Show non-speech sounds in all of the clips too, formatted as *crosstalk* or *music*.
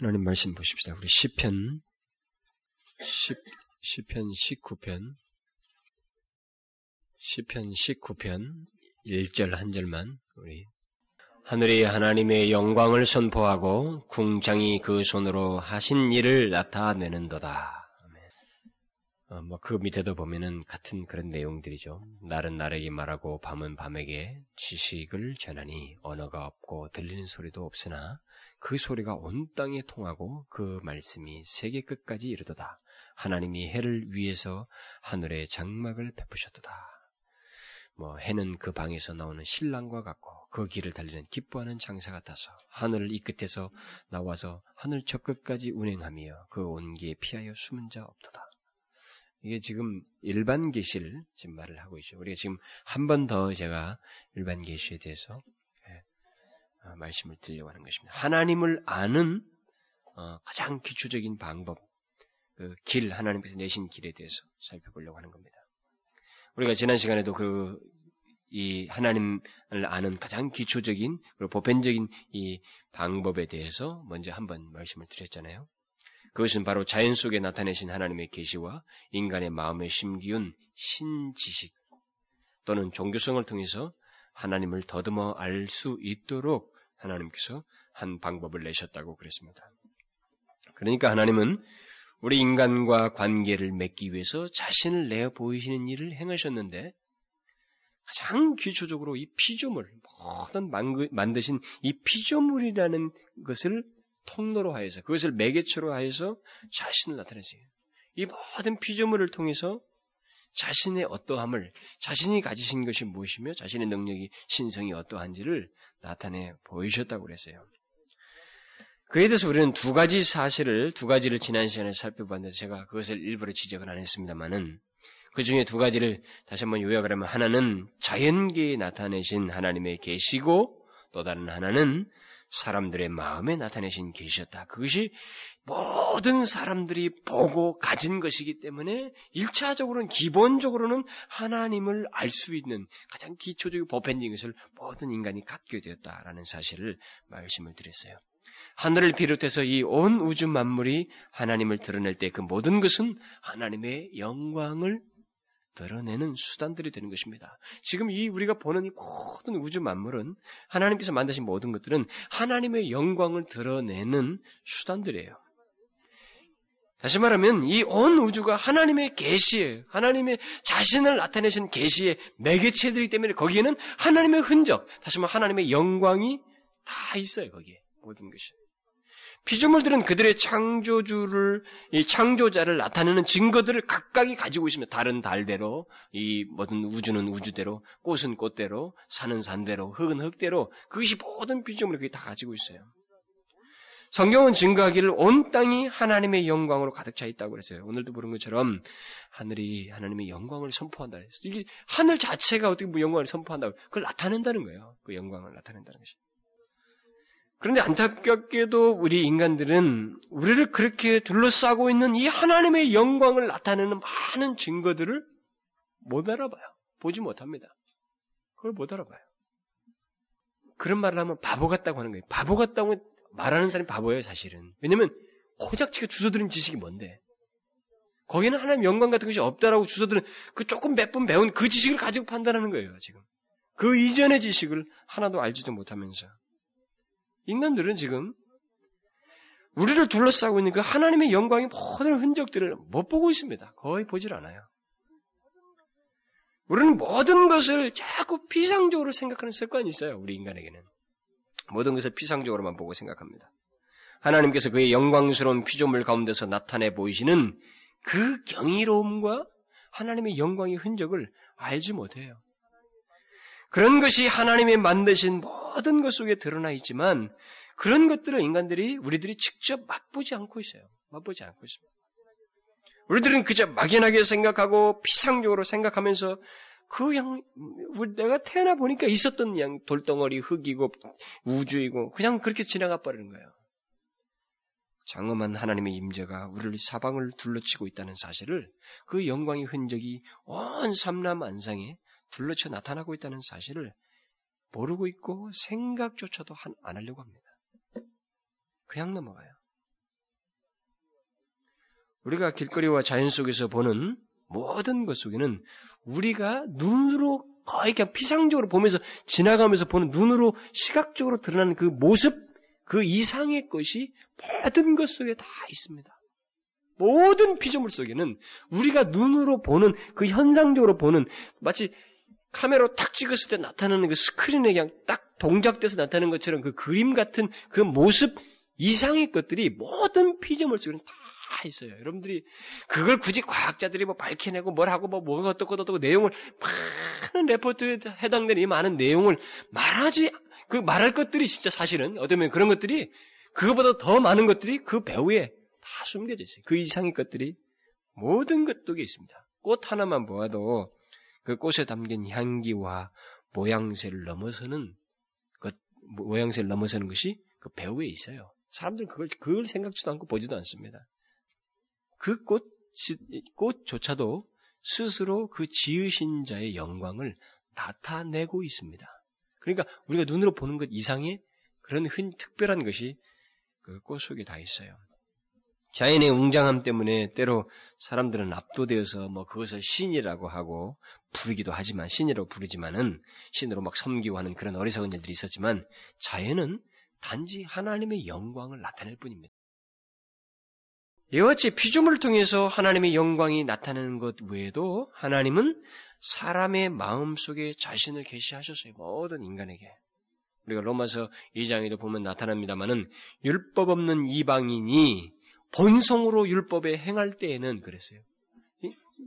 하나님 말씀 보십시다. 우리 시편 10, 시편 19편 시편 19편 1절 한 절만 우리 하늘이 하나님의 영광을 선포하고 궁장이 그 손으로 하신 일을 나타내는도다. 어, 뭐그 밑에도 보면은 같은 그런 내용들이죠. 날은 날에게 말하고 밤은 밤에게 지식을 전하니 언어가 없고 들리는 소리도 없으나 그 소리가 온 땅에 통하고 그 말씀이 세계 끝까지 이르도다. 하나님이 해를 위해서 하늘에 장막을 베푸셨도다. 뭐 해는 그 방에서 나오는 신랑과 같고 그 길을 달리는 기뻐하는 장사 같아서 하늘을 이 끝에서 나와서 하늘 저 끝까지 운행하며 그 온기에 피하여 숨은 자 없도다. 이게 지금 일반 계시를 지금 말을 하고 있죠. 우리가 지금 한 번 더 제가 일반 계시에 대해서 예, 어, 말씀을 드리려고 하는 것입니다. 하나님을 아는 어, 가장 기초적인 방법, 그 길, 하나님께서 내신 길에 대해서 살펴보려고 하는 겁니다. 우리가 지난 시간에도 그, 이 하나님을 아는 가장 기초적인, 그리고 보편적인 이 방법에 대해서 먼저 한번 말씀을 드렸잖아요. 그것은 바로 자연 속에 나타내신 하나님의 계시와 인간의 마음에 심기운 신지식 또는 종교성을 통해서 하나님을 더듬어 알 수 있도록 하나님께서 한 방법을 내셨다고 그랬습니다. 그러니까 하나님은 우리 인간과 관계를 맺기 위해서 자신을 내어 보이시는 일을 행하셨는데 가장 기초적으로 이 피조물, 모든 만드신 이 피조물이라는 것을 통로로 하여서 그것을 매개체로 하여서 자신을 나타내세요. 이 모든 피조물을 통해서 자신의 어떠함을 자신이 가지신 것이 무엇이며 자신의 능력이 신성이 어떠한지를 나타내 보이셨다고 그랬어요. 그에 대해서 우리는 두 가지 사실을 두 가지를 지난 시간에 살펴봤는데 제가 그것을 일부러 지적은 안 했습니다만은 그 중에 두 가지를 다시 한번 요약을 하면 하나는 자연계에 나타내신 하나님의 계시고 또 다른 하나는 사람들의 마음에 나타내신 계시였다. 그것이 모든 사람들이 보고 가진 것이기 때문에 일차적으로는 기본적으로는 하나님을 알 수 있는 가장 기초적이고 보편적인 것을 모든 인간이 갖게 되었다라는 사실을 말씀을 드렸어요. 하늘을 비롯해서 이 온 우주 만물이 하나님을 드러낼 때 그 모든 것은 하나님의 영광을 드러내는 수단들이 되는 것입니다. 지금 이 우리가 보는 이 모든 우주 만물은 하나님께서 만드신 모든 것들은 하나님의 영광을 드러내는 수단들이에요. 다시 말하면 이 온 우주가 하나님의 계시예요. 하나님의 자신을 나타내신 계시의 매개체들이기 때문에 거기에는 하나님의 흔적, 다시 말하면 하나님의 영광이 다 있어요. 거기에 모든 것이. 피조물들은 그들의 창조주를 이 창조자를 나타내는 증거들을 각각이 가지고 있으며 다른 달대로 이 모든 우주는 우주대로 꽃은 꽃대로 산은 산대로 흙은 흙대로 그것이 모든 피조물이 그게 다 가지고 있어요. 성경은 증거하기를 온 땅이 하나님의 영광으로 가득 차 있다고 그랬어요. 오늘도 보는 것처럼 하늘이 하나님의 영광을 선포한다. 이게 하늘 자체가 어떻게 뭐 영광을 선포한다고 그걸 나타낸다는 거예요. 그 영광을 나타낸다는 것이. 그런데 안타깝게도 우리 인간들은 우리를 그렇게 둘러싸고 있는 이 하나님의 영광을 나타내는 많은 증거들을 못 알아봐요. 보지 못합니다. 그걸 못 알아봐요. 그런 말을 하면 바보 같다고 하는 거예요. 바보 같다고 말하는 사람이 바보예요, 사실은. 왜냐면 고작치게 주워들은 지식이 뭔데? 거기는 하나님 영광 같은 것이 없다라고 주워들은 그 조금 몇 번 배운 그 지식을 가지고 판단하는 거예요, 지금. 그 이전의 지식을 하나도 알지도 못하면서. 인간들은 지금 우리를 둘러싸고 있는 그 하나님의 영광의 모든 흔적들을 못 보고 있습니다. 거의 보질 않아요. 우리는 모든 것을 자꾸 피상적으로 생각하는 습관이 있어요. 우리 인간에게는. 모든 것을 피상적으로만 보고 생각합니다. 하나님께서 그의 영광스러운 피조물 가운데서 나타내 보이시는 그 경이로움과 하나님의 영광의 흔적을 알지 못해요. 그런 것이 하나님의 만드신 모든 것 속에 드러나 있지만 그런 것들을 인간들이 우리들이 직접 맛보지 않고 있어요. 맛보지 않고 있습니다. 우리들은 그저 막연하게 생각하고 피상적으로 생각하면서 그 양, 내가 태어나 보니까 있었던 양, 돌덩어리, 흙이고, 우주이고, 그냥 그렇게 지나가 버리는 거예요. 장엄한 하나님의 임재가 우리를 사방을 둘러치고 있다는 사실을 그 영광의 흔적이 온 삼남 안상에 둘러쳐 나타나고 있다는 사실을 모르고 있고 생각조차도 안 하려고 합니다. 그냥 넘어가요. 우리가 길거리와 자연 속에서 보는 모든 것 속에는 우리가 눈으로 거의 그냥 피상적으로 보면서 지나가면서 보는 눈으로 시각적으로 드러나는 그 모습, 그 이상의 것이 모든 것 속에 다 있습니다. 모든 피조물 속에는 우리가 눈으로 보는 그 현상적으로 보는 마치 카메라로 탁 찍었을 때 나타나는 그 스크린에 그냥 딱 동작돼서 나타나는 것처럼 그 그림 같은 그 모습 이상의 것들이 모든 피조물 속에는 다 있어요. 여러분들이 그걸 굳이 과학자들이 뭐 밝혀내고 뭘 하고 뭐 뭐가 어떻고 어떻고 내용을 많은 레포트에 해당되는 이 많은 내용을 말하지 그 말할 것들이 진짜 사실은 어쩌면 그런 것들이 그거보다 더 많은 것들이 그 배후에 다 숨겨져 있어요. 그 이상의 것들이 모든 것 속에 있습니다. 꽃 하나만 보아도 그 꽃에 담긴 향기와 모양새를 넘어서는 것, 모양새를 넘어서는 것이 그 배후에 있어요. 사람들은 그걸, 그걸 생각지도 않고 보지도 않습니다. 그 꽃, 꽃조차도 스스로 그 지으신 자의 영광을 나타내고 있습니다. 그러니까 우리가 눈으로 보는 것 이상의 그런 흔, 특별한 것이 그 꽃 속에 다 있어요. 자연의 웅장함 때문에 때로 사람들은 압도되어서 뭐 그것을 신이라고 하고 부르기도 하지만 신이라고 부르지만은 신으로 막 섬기고 하는 그런 어리석은 일들이 있었지만 자연은 단지 하나님의 영광을 나타낼 뿐입니다. 이와 같이 피조물을 통해서 하나님의 영광이 나타나는 것 외에도 하나님은 사람의 마음 속에 자신을 계시하셨어요. 모든 인간에게. 우리가 로마서 2장에도 보면 나타납니다만은 율법 없는 이방인이 본성으로 율법에 행할 때에는 그랬어요.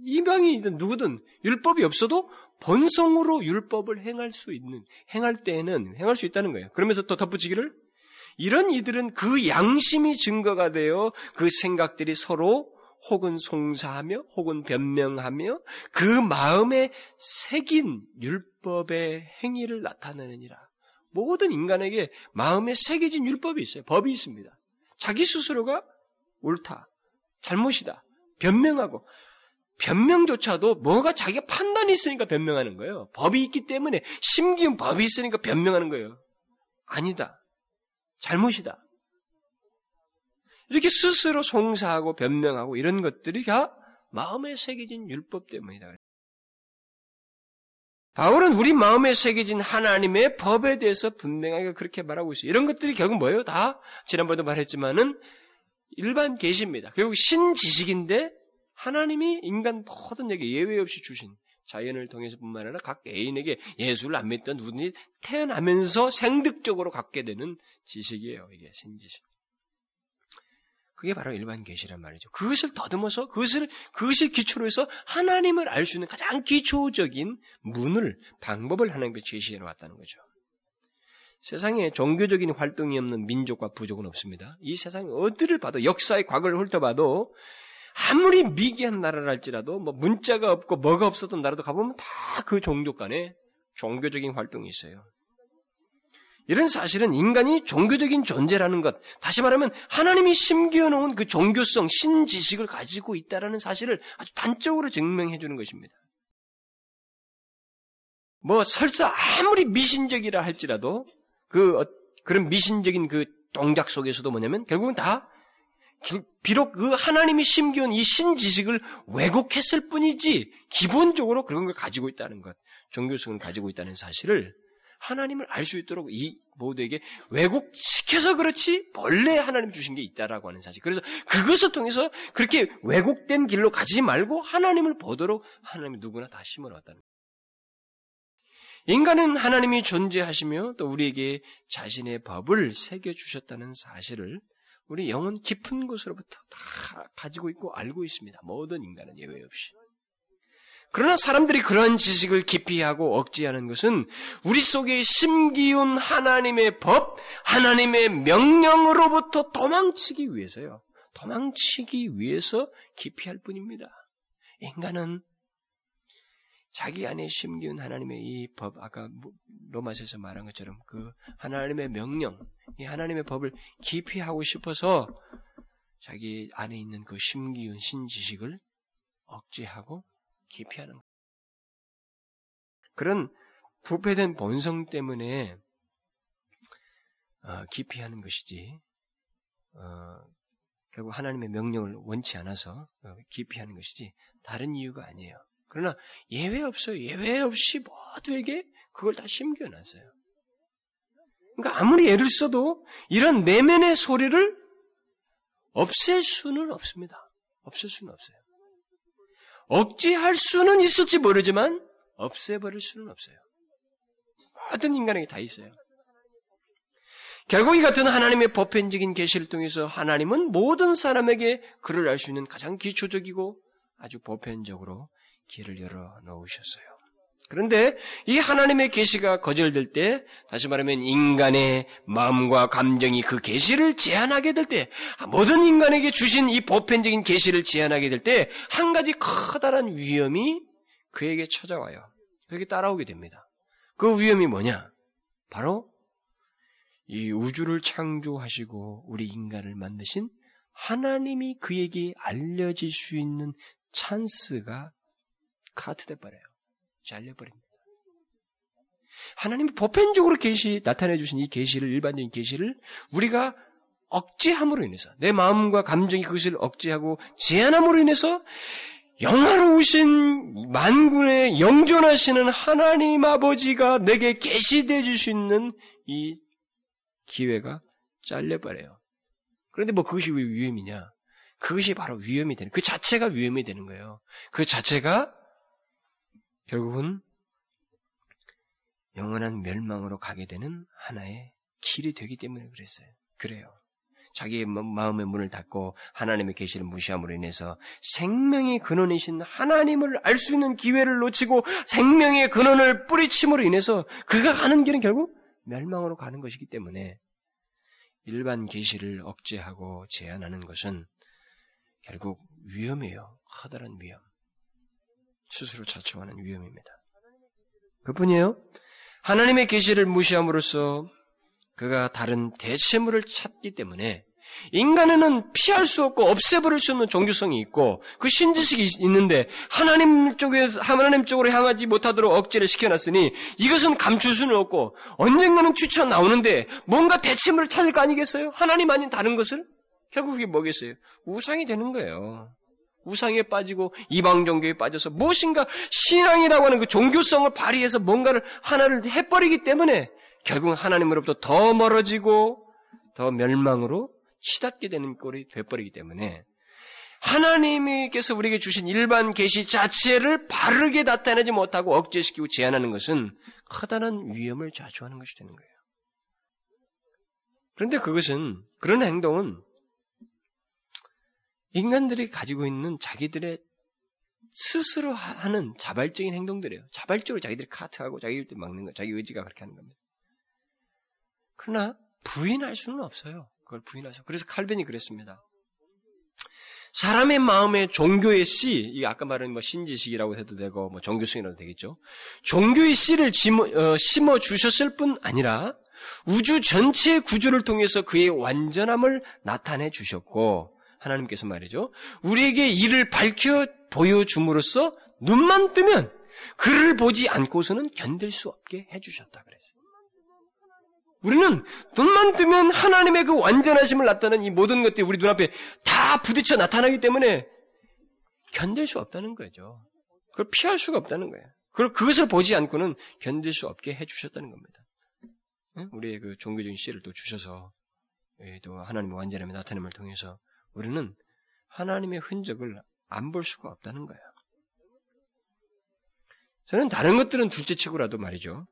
이방인이든 누구든 율법이 없어도 본성으로 율법을 행할 수 있는 행할 때에는 행할 수 있다는 거예요. 그러면서 또 덧붙이기를 이런 이들은 그 양심이 증거가 되어 그 생각들이 서로 혹은 송사하며 혹은 변명하며 그 마음에 새긴 율법의 행위를 나타내느니라. 모든 인간에게 마음에 새겨진 율법이 있어요. 법이 있습니다. 자기 스스로가 옳다, 잘못이다, 변명하고 변명조차도 뭐가 자기가 판단이 있으니까 변명하는 거예요. 법이 있기 때문에 심기운 법이 있으니까 변명하는 거예요. 아니다. 잘못이다. 이렇게 스스로 송사하고 변명하고 이런 것들이 다 마음에 새겨진 율법 때문이다. 바울은 우리 마음에 새겨진 하나님의 법에 대해서 분명하게 그렇게 말하고 있어요. 이런 것들이 결국 뭐예요? 다 지난번에도 말했지만은 일반 계시입니다. 결국 신지식인데 하나님이 인간 모든 에게 예외 없이 주신 자연을 통해서뿐만 아니라 각 애인에게 예수를 안 믿던 누구든지 태어나면서 생득적으로 갖게 되는 지식이에요. 이게 신지식. 그게 바로 일반 계시란 말이죠. 그것을 더듬어서 그것을 그것을 기초로 해서 하나님을 알 수 있는 가장 기초적인 문을 방법을 하나님께 제시해 놓았다는 거죠. 세상에 종교적인 활동이 없는 민족과 부족은 없습니다. 이 세상 어디를 봐도 역사의 과거를 훑어봐도 아무리 미개한 나라랄지라도 뭐 문자가 없고 뭐가 없었던 나라도 가보면 다 그 종족 간에 종교적인 활동이 있어요. 이런 사실은 인간이 종교적인 존재라는 것, 다시 말하면 하나님이 심기어 놓은 그 종교성, 신지식을 가지고 있다는 사실을 아주 단적으로 증명해 주는 것입니다. 뭐 설사 아무리 미신적이라 할지라도 그 어, 그런 미신적인 그 동작 속에서도 뭐냐면 결국은 다 비록 그 하나님이 심기운 이 신지식을 왜곡했을 뿐이지 기본적으로 그런 걸 가지고 있다는 것, 종교성을 가지고 있다는 사실을 하나님을 알 수 있도록 이 모두에게 왜곡시켜서 그렇지 본래 하나님 주신 게 있다라고 하는 사실. 그래서 그것을 통해서 그렇게 왜곡된 길로 가지 말고 하나님을 보도록 하나님이 누구나 다 심어놨다는 거예요. 인간은 하나님이 존재하시며 또 우리에게 자신의 법을 새겨주셨다는 사실을 우리 영혼 깊은 곳으로부터 다 가지고 있고 알고 있습니다. 모든 인간은 예외 없이. 그러나 사람들이 그러한 지식을 깊이 하고 억지하는 것은 우리 속에 심기운 하나님의 법, 하나님의 명령으로부터 도망치기 위해서요. 도망치기 위해서 깊이 할 뿐입니다. 인간은 자기 안에 심기운 하나님의 이 법, 아까 로마서에서 말한 것처럼 그 하나님의 명령, 이 하나님의 법을 깊이 하고 싶어서 자기 안에 있는 그 심기운 신지식을 억제하고 기피하는 것. 그런 부패된 본성 때문에 어, 기피하는 것이지 어, 결국 하나님의 명령을 원치 않아서 깊이 하는 것이지 다른 이유가 아니에요. 그러나 예외 없어요. 예외 없이 모두에게 그걸 다 심겨놨어요. 그러니까 아무리 애를 써도 이런 내면의 소리를 없앨 수는 없습니다. 없앨 수는 없어요. 억지할 수는 있을지 모르지만 없애버릴 수는 없어요. 모든 인간에게 다 있어요. 결국 이 같은 하나님의 보편적인 계시를 통해서 하나님은 모든 사람에게 그를 알 수 있는 가장 기초적이고 아주 보편적으로 길을 열어 놓으셨어요. 그런데 이 하나님의 계시가 거절될 때 다시 말하면 인간의 마음과 감정이 그 계시를 제한하게 될 때 모든 인간에게 주신 이 보편적인 계시를 제한하게 될 때 한 가지 커다란 위험이 그에게 찾아와요. 그에게 따라오게 됩니다. 그 위험이 뭐냐? 바로 이 우주를 창조하시고 우리 인간을 만드신 하나님이 그에게 알려질 수 있는 찬스가 카트돼 버려요. 잘려 버립니다. 하나님이 보편적으로 계시 나타내 주신 이 계시를 일반적인 계시를 우리가 억제함으로 인해서 내 마음과 감정이 그것을 억제하고 제한함으로 인해서 영화로우신 만군의 영존하시는 하나님 아버지가 내게 계시되어 줄 수 있는 이 기회가 잘려버려요. 그런데 뭐 그것이 왜 위험이냐? 그것이 바로 위험이 되는, 그 자체가 위험이 되는 거예요. 그 자체가 결국은 영원한 멸망으로 가게 되는 하나의 길이 되기 때문에 그랬어요. 그래요. 자기의 마음의 문을 닫고 하나님의 계시를 무시함으로 인해서 생명의 근원이신 하나님을 알 수 있는 기회를 놓치고 생명의 근원을 뿌리침으로 인해서 그가 가는 길은 결국 멸망으로 가는 것이기 때문에 일반 계시를 억제하고 제한하는 것은 결국 위험해요. 커다란 위험. 스스로 자초하는 위험입니다. 그뿐이에요. 하나님의 계시를 무시함으로써 그가 다른 대체물을 찾기 때문에 인간에는 피할 수 없고 없애버릴 수 없는 종교성이 있고 그 신지식이 있는데 하나님 쪽에서 하나님 쪽으로 향하지 못하도록 억제를 시켜놨으니 이것은 감출 수는 없고 언젠가는 추쳐 나오는데 뭔가 대체물을 찾을 거 아니겠어요? 하나님 아닌 다른 것을 결국 그게 뭐겠어요? 우상이 되는 거예요. 우상에 빠지고 이방 종교에 빠져서 무엇인가 신앙이라고 하는 그 종교성을 발휘해서 뭔가를 하나를 해버리기 때문에 결국 하나님으로부터 더 멀어지고 더 멸망으로 치닫게 되는 꼴이 돼버리기 때문에 하나님께서 우리에게 주신 일반 계시 자체를 바르게 나타내지 못하고 억제시키고 제한하는 것은 커다란 위험을 자초하는 것이 되는 거예요. 그런데 그것은 그런 행동은 인간들이 가지고 있는 자기들의 스스로 하는 자발적인 행동들이에요. 자발적으로 자기들이 카트하고 자기들이 막는 거, 자기 의지가 그렇게 하는 겁니다. 그러나 부인할 수는 없어요. 그걸 부인하죠. 그래서 칼빈이 그랬습니다. 사람의 마음에 종교의 씨, 이 아까 말한 뭐 신지식이라고 해도 되고 뭐 종교성이라도 되겠죠. 종교의 씨를 어, 심어 주셨을 뿐 아니라 우주 전체의 구조를 통해서 그의 완전함을 나타내 주셨고 하나님께서 말이죠. 우리에게 이를 밝혀 보여줌으로써 눈만 뜨면 그를 보지 않고서는 견딜 수 없게 해주셨다 그랬어요. 우리는 눈만 뜨면 하나님의 그 완전하심을 나타내는 이 모든 것들이 우리 눈앞에 다 부딪혀 나타나기 때문에 견딜 수 없다는 거죠. 그걸 피할 수가 없다는 거예요. 그걸 그것을 보지 않고는 견딜 수 없게 해주셨다는 겁니다. 우리의 그 종교적인 씨를 또 주셔서 또 하나님의 완전함의 나타냄을 통해서 우리는 하나님의 흔적을 안 볼 수가 없다는 거예요. 저는 다른 것들은 둘째 치고라도 말이죠.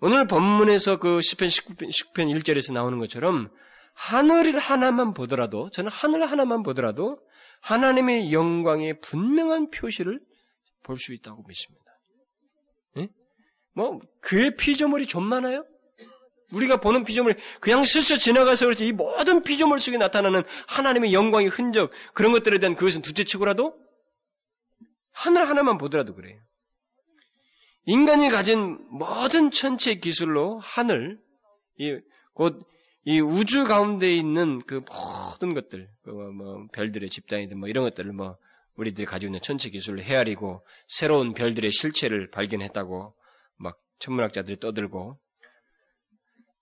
오늘 본문에서 그 10편 19편, 19편 1절에서 나오는 것처럼 하늘 하나만 보더라도 저는 하늘 하나만 보더라도 하나님의 영광의 분명한 표시를 볼 수 있다고 믿습니다. 예? 뭐 그의 피조물이 좀 많아요? 우리가 보는 피조물이 그냥 슬쩍 지나가서 그렇지 이 모든 피조물 속에 나타나는 하나님의 영광의 흔적 그런 것들에 대한 그것은 둘째치고라도 하늘 하나만 보더라도 그래요. 인간이 가진 모든 천체 기술로 하늘, 이, 곧, 이 우주 가운데 있는 그 모든 것들, 그 뭐, 뭐, 별들의 집단이든 뭐 이런 것들을 뭐, 우리들이 가지고 있는 천체 기술을 헤아리고 새로운 별들의 실체를 발견했다고 막 천문학자들이 떠들고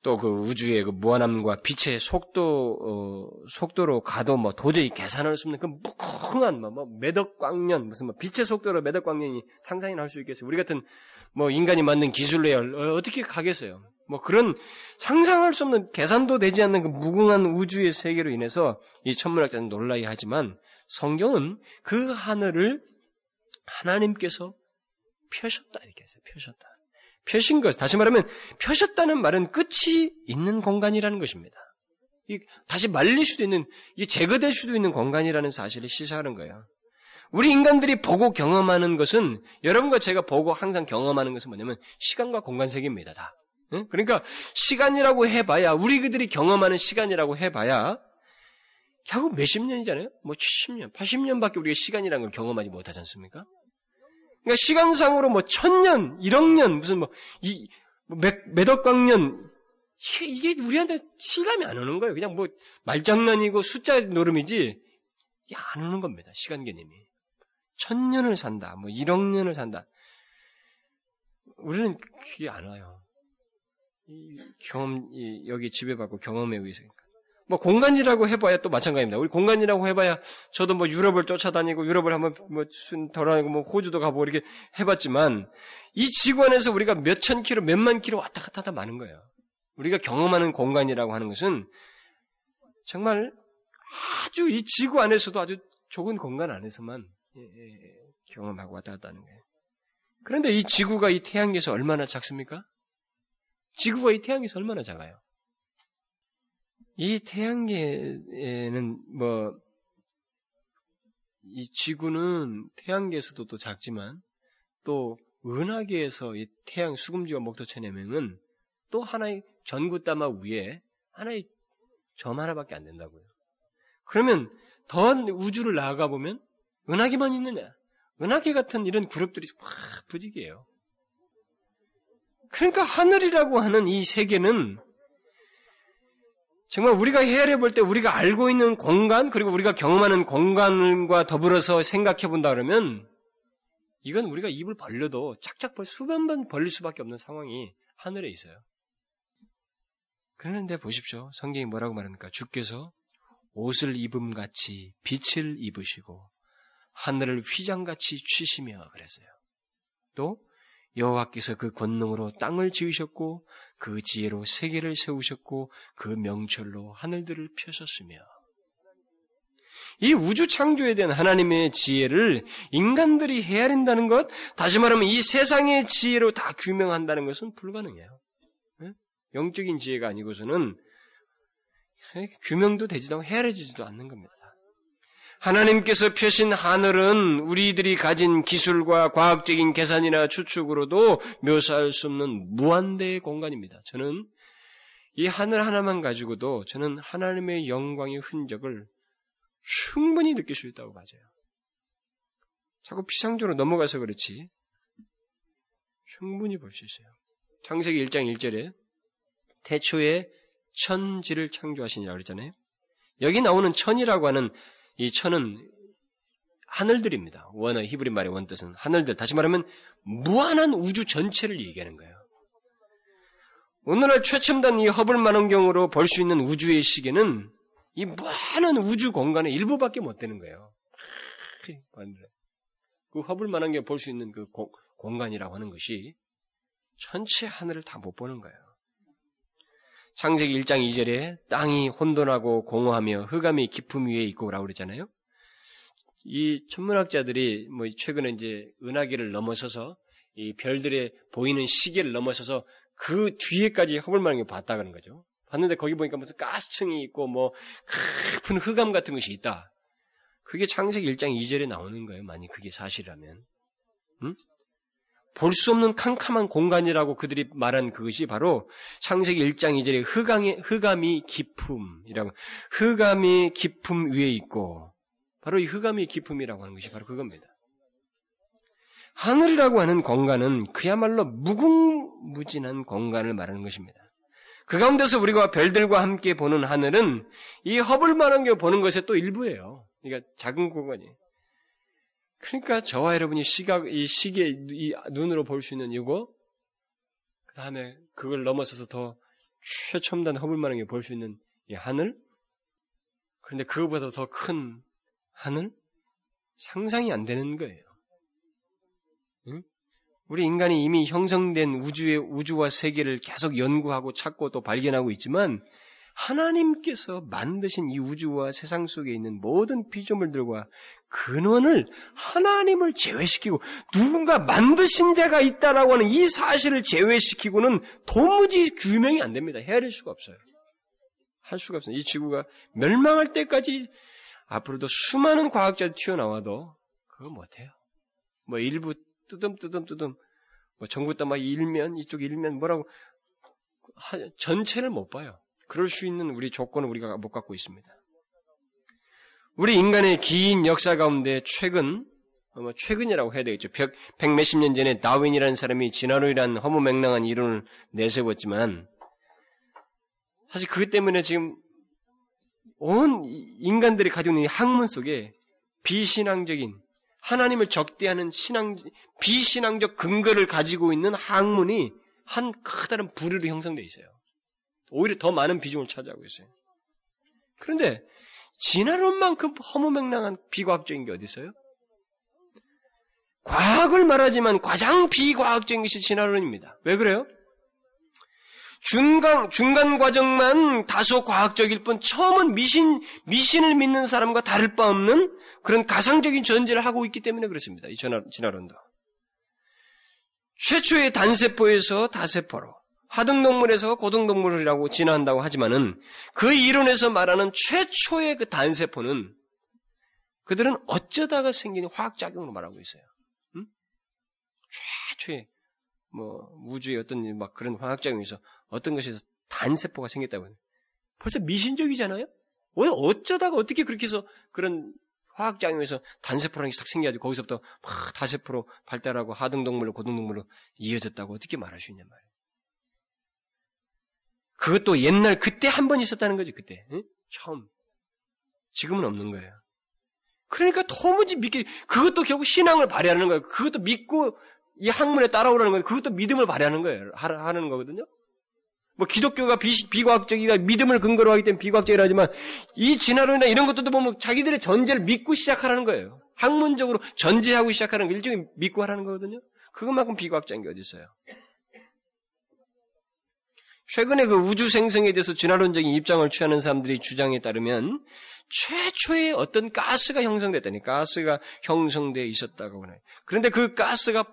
또 그 우주의 그 무한함과 빛의 속도 어, 속도로 가도 뭐 도저히 계산할 수 없는 그 무궁한 뭐, 뭐 매덕 광년 무슨 뭐 빛의 속도로 매덕 광년이 상상이 날수 있겠어요. 우리 같은 뭐 인간이 만든 기술로 어, 어떻게 가겠어요? 뭐 그런 상상할 수 없는 계산도 되지 않는 그 무궁한 우주의 세계로 인해서 이 천문학자는 놀라야 하지만 성경은 그 하늘을 하나님께서 펴셨다 이렇게 했어요. 펴셨다. 펴신 것, 다시 말하면 펴셨다는 말은 끝이 있는 공간이라는 것입니다. 다시 말릴 수도 있는, 이게 제거될 수도 있는 공간이라는 사실을 시사하는 거예요. 우리 인간들이 보고 경험하는 것은 여러분과 제가 보고 항상 경험하는 것은 뭐냐면 시간과 공간 세계입니다. 다. 그러니까 시간이라고 해봐야 우리 그들이 경험하는 시간이라고 해봐야 결국 몇십 년이잖아요. 뭐 70년, 80년밖에 우리가 시간이라는 걸 경험하지 못하지 않습니까? 그러니까 시간상으로 뭐 천년, 1억년, 무슨 뭐, 이, 뭐 몇, 몇억 광년, 이게 우리한테 실감이 안 오는 거예요. 그냥 뭐, 말장난이고 숫자 노름이지, 이게 안 오는 겁니다. 시간 개념이. 천년을 산다, 뭐, 1억 년을 산다. 우리는 그게 안 와요. 이 경험, 이 여기 지배받고 경험에 의해서니까. 뭐 공간이라고 해봐야 또 마찬가지입니다. 우리 공간이라고 해봐야 저도 뭐 유럽을 쫓아다니고 유럽을 한번 뭐순 돌아다니고 뭐 호주도 가보고 이렇게 해봤지만 이 지구 안에서 우리가 몇천 킬로, 몇만 킬로 왔다 갔다 하다 많은 거예요. 우리가 경험하는 공간이라고 하는 것은 정말 아주 이 지구 안에서도 아주 좁은 공간 안에서만 예, 예, 예, 경험하고 왔다 갔다 하는 거예요. 그런데 이 지구가 이 태양계에서 얼마나 작습니까? 지구가 이 태양계에서 얼마나 작아요? 이 태양계에는 뭐, 이 지구는 태양계에서도 또 작지만, 또 은하계에서 이 태양 수금지와 목토천해명은 또 하나의 전구따마 위에 하나의 점 하나밖에 안 된다고요. 그러면 더 우주를 나아가 보면 은하계만 있느냐? 은하계 같은 이런 그룹들이 확 부디게요. 그러니까 하늘이라고 하는 이 세계는 정말 우리가 헤아려 볼 때 우리가 알고 있는 공간, 그리고 우리가 경험하는 공간과 더불어서 생각해 본다 그러면 이건 우리가 입을 벌려도 짝짝 벌, 수만 번 벌릴 수밖에 없는 상황이 하늘에 있어요. 그런데 보십시오. 성경이 뭐라고 말합니까? 주께서 옷을 입음 같이 빛을 입으시고 하늘을 휘장같이 취시며 그랬어요. 또 여호와께서 그 권능으로 땅을 지으셨고 그 지혜로 세계를 세우셨고 그 명철로 하늘들을 펴셨으며 이 우주 창조에 대한 하나님의 지혜를 인간들이 헤아린다는 것, 다시 말하면 이 세상의 지혜로 다 규명한다는 것은 불가능해요. 영적인 지혜가 아니고서는 규명도 되지도 않고 헤아려지지도 않는 겁니다. 하나님께서 펴신 하늘은 우리들이 가진 기술과 과학적인 계산이나 추측으로도 묘사할 수 없는 무한대의 공간입니다. 저는 이 하늘 하나만 가지고도 저는 하나님의 영광의 흔적을 충분히 느낄 수 있다고 봐요. 자꾸 피상적으로 넘어가서 그렇지 충분히 볼 수 있어요. 창세기 1장 1절에 태초에 천지를 창조하시니라 그랬잖아요. 여기 나오는 천이라고 하는 이 천은 하늘들입니다. 원어 히브리 말의 원뜻은 하늘들. 다시 말하면 무한한 우주 전체를 얘기하는 거예요. 오늘날 최첨단 이 허블 만원경으로 볼 수 있는 우주의 시계는 이 무한한 우주 공간의 일부밖에 못 되는 거예요. 그 허블 만원경 볼 수 있는 그 고, 공간이라고 하는 것이 전체 하늘을 다 못 보는 거예요. 창세기 1장 2절에 땅이 혼돈하고 공허하며 흑암이 깊음 위에 있고라고 그랬잖아요. 이 천문학자들이 뭐 최근에 이제 은하계를 넘어서서 이 별들의 보이는 시계를 넘어서서 그 뒤에까지 허블만한 게 봤다 그런 거죠. 봤는데 거기 보니까 무슨 가스층이 있고 뭐 깊은 흑암 같은 것이 있다. 그게 창세기 1장 2절에 나오는 거예요. 만약 그게 사실이라면. 응? 볼 수 없는 캄캄한 공간이라고 그들이 말한 그것이 바로 창세기 1장 2절에 흑암이, 흑암이 깊음이라고 흑암이 깊음 위에 있고 바로 이 흑암이 깊음이라고 하는 것이 바로 그겁니다. 하늘이라고 하는 공간은 그야말로 무궁무진한 공간을 말하는 것입니다. 그 가운데서 우리가 별들과 함께 보는 하늘은 이 허블만한 게 보는 것의 또 일부예요. 그러니까 작은 공간이. 그러니까 저와 여러분이 시각, 이 시계, 이 눈으로 볼 수 있는 이거, 그 다음에 그걸 넘어서서 더 최첨단 허물만하게 볼 수 있는 이 하늘? 그런데 그거보다 더 큰 하늘? 상상이 안 되는 거예요. 응? 우리 인간이 이미 형성된 우주의 우주와 세계를 계속 연구하고 찾고 또 발견하고 있지만 하나님께서 만드신 이 우주와 세상 속에 있는 모든 피조물들과 근원을 하나님을 제외시키고 누군가 만드신 자가 있다라고 하는 이 사실을 제외시키고는 도무지 규명이 안 됩니다. 헤아릴 수가 없어요. 할 수가 없어요. 이 지구가 멸망할 때까지 앞으로도 수많은 과학자들이 튀어나와도 그거 못해요. 뭐 일부 뜨듬뜨듬뜨듬 뭐 전구 따막 일면 이쪽 일면 뭐라고 전체를 못 봐요. 그럴 수 있는 우리 조건을 우리가 못 갖고 있습니다. 우리 인간의 긴 역사 가운데 최근, 뭐 최근이라고 해야 되겠죠. 백, 백 몇십 년 전에 다윈이라는 사람이 진화론이라는 허무맹랑한 이론을 내세웠지만, 사실 그것 때문에 지금 온 인간들이 가지고 있는 학문 속에 비신앙적인, 하나님을 적대하는 신앙, 비신앙적 근거를 가지고 있는 학문이 한 커다란 부류로 형성되어 있어요. 오히려 더 많은 비중을 차지하고 있어요. 그런데 진화론만큼 허무맹랑한 비과학적인 게 어디 있어요? 과학을 말하지만 가장 비과학적인 것이 진화론입니다. 왜 그래요? 중간, 중간 과정만 다소 과학적일 뿐 처음은 미신, 미신을 믿는 사람과 다를 바 없는 그런 가상적인 전제를 하고 있기 때문에 그렇습니다. 이 진화, 진화론도. 최초의 단세포에서 다세포로, 하등동물에서 고등동물이라고 진화한다고 하지만은 그 이론에서 말하는 최초의 그 단세포는 그들은 어쩌다가 생기는 화학작용으로 말하고 있어요. 음? 최초의 뭐 우주의 어떤 막 그런 화학작용에서 어떤 것에서 단세포가 생겼다고 해요. 벌써 미신적이잖아요? 왜 어쩌다가 어떻게 그렇게 해서 그런 화학작용에서 단세포라는 게 딱 생겨가지고 거기서부터 막 다세포로 발달하고 하등동물로 고등동물로 이어졌다고 어떻게 말할 수 있냔 말이에요. 그것도 옛날 그때 한 번 있었다는 거죠. 그때 응? 처음. 지금은 없는 거예요. 그러니까 도무지 믿기 그것도 결국 신앙을 발휘하는 거예요. 그것도 믿고 이 학문에 따라오라는 거예요. 그것도 믿음을 발휘하는 거예요. 하는 거거든요. 뭐 기독교가 비, 비과학적이가 믿음을 근거로 하기 때문에 비과학적이라지만 이 진화론이나 이런 것들도 보면 자기들의 전제를 믿고 시작하라는 거예요. 학문적으로 전제하고 시작하는 거 일종의 믿고 하라는 거거든요. 그것만큼 비과학적인 게 어디 있어요? 최근에 그 우주 생성에 대해서 진화론적인 입장을 취하는 사람들이 주장에 따르면 최초의 어떤 가스가 형성됐다니 가스가 형성돼 있었다고 해요. 그런데 그 가스가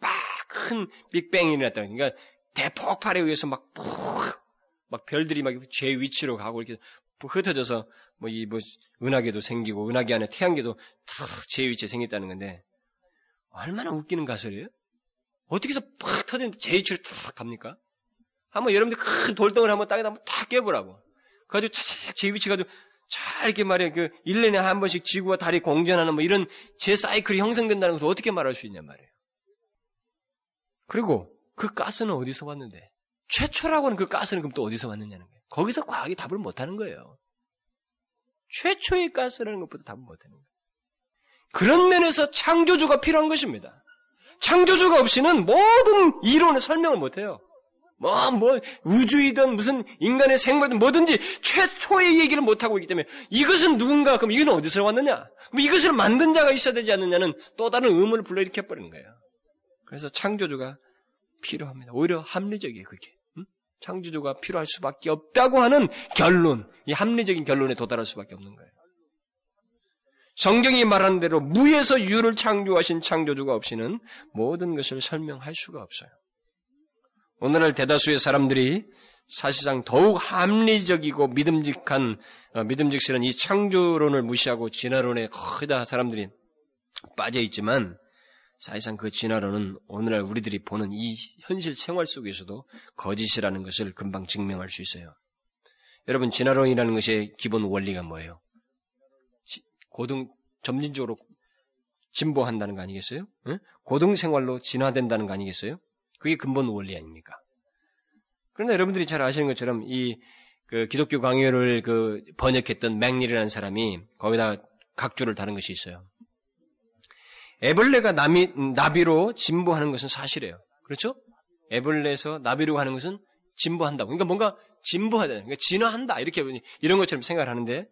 막 큰 빅뱅이 일어났다. 그러니까 대폭발에 의해서 막, 막 별들이 막 제 위치로 가고 이렇게 흩어져서 뭐 이 뭐 은하계도 생기고 은하계 안에 태양계도 제 위치에 생겼다는 건데 얼마나 웃기는 가설이에요? 어떻게 해서 팍 터졌는데 제 위치로 탁 갑니까? 한번 여러분들 큰 돌덩어리 한번 땅에다 한번 탁 깨보라고. 그래가지고 차차차 제 위치 가지고 잘 이렇게 말이야 그 1년에 한 번씩 지구와 달이 공전하는 뭐 이런 제 사이클이 형성된다는 것을 어떻게 말할 수 있냔 말이에요. 그리고 그 가스는 어디서 왔는데? 최초라고 하는 그 가스는 그럼 또 어디서 왔느냐는 거예요. 거기서 과학이 답을 못 하는 거예요. 최초의 가스라는 것보다 답을 못 하는 거예요. 그런 면에서 창조주가 필요한 것입니다. 창조주가 없이는 모든 이론을 설명을 못 해요. 뭐, 뭐, 우주이든 무슨 인간의 생물든 뭐든지 최초의 얘기를 못하고 있기 때문에 이것은 누군가, 그럼 이건 어디서 왔느냐? 그럼 이것을 만든 자가 있어야 되지 않느냐는 또 다른 의문을 불러일으켜버리는 거예요. 그래서 창조주가 필요합니다. 오히려 합리적이에요, 그게. 응? 창조주가 필요할 수밖에 없다고 하는 결론, 이 합리적인 결론에 도달할 수밖에 없는 거예요. 성경이 말하는 대로 무에서 유를 창조하신 창조주가 없이는 모든 것을 설명할 수가 없어요. 오늘날 대다수의 사람들이 사실상 더욱 합리적이고 믿음직한 어, 믿음직스러운 이 창조론을 무시하고 진화론에 거의 사람들이 빠져 있지만 사실상 그 진화론은 오늘날 우리들이 보는 이 현실 생활 속에서도 거짓이라는 것을 금방 증명할 수 있어요. 여러분 진화론이라는 것의 기본 원리가 뭐예요? 고등 점진적으로 진보한다는 거 아니겠어요? 응? 고등 생활로 진화된다는 거 아니겠어요? 그게 근본 원리 아닙니까? 그런데 여러분들이 잘 아시는 것처럼 이 그 기독교 강요를 그 번역했던 맥닐이라는 사람이 거기다 각주를 다른 것이 있어요. 애벌레가 나비, 나비로 진보하는 것은 사실이에요. 그렇죠? 애벌레에서 나비로 가는 것은 진보한다고. 그러니까 뭔가 진보하다. 그러니까 진화한다. 이렇게 이런 것처럼 생각을 하는데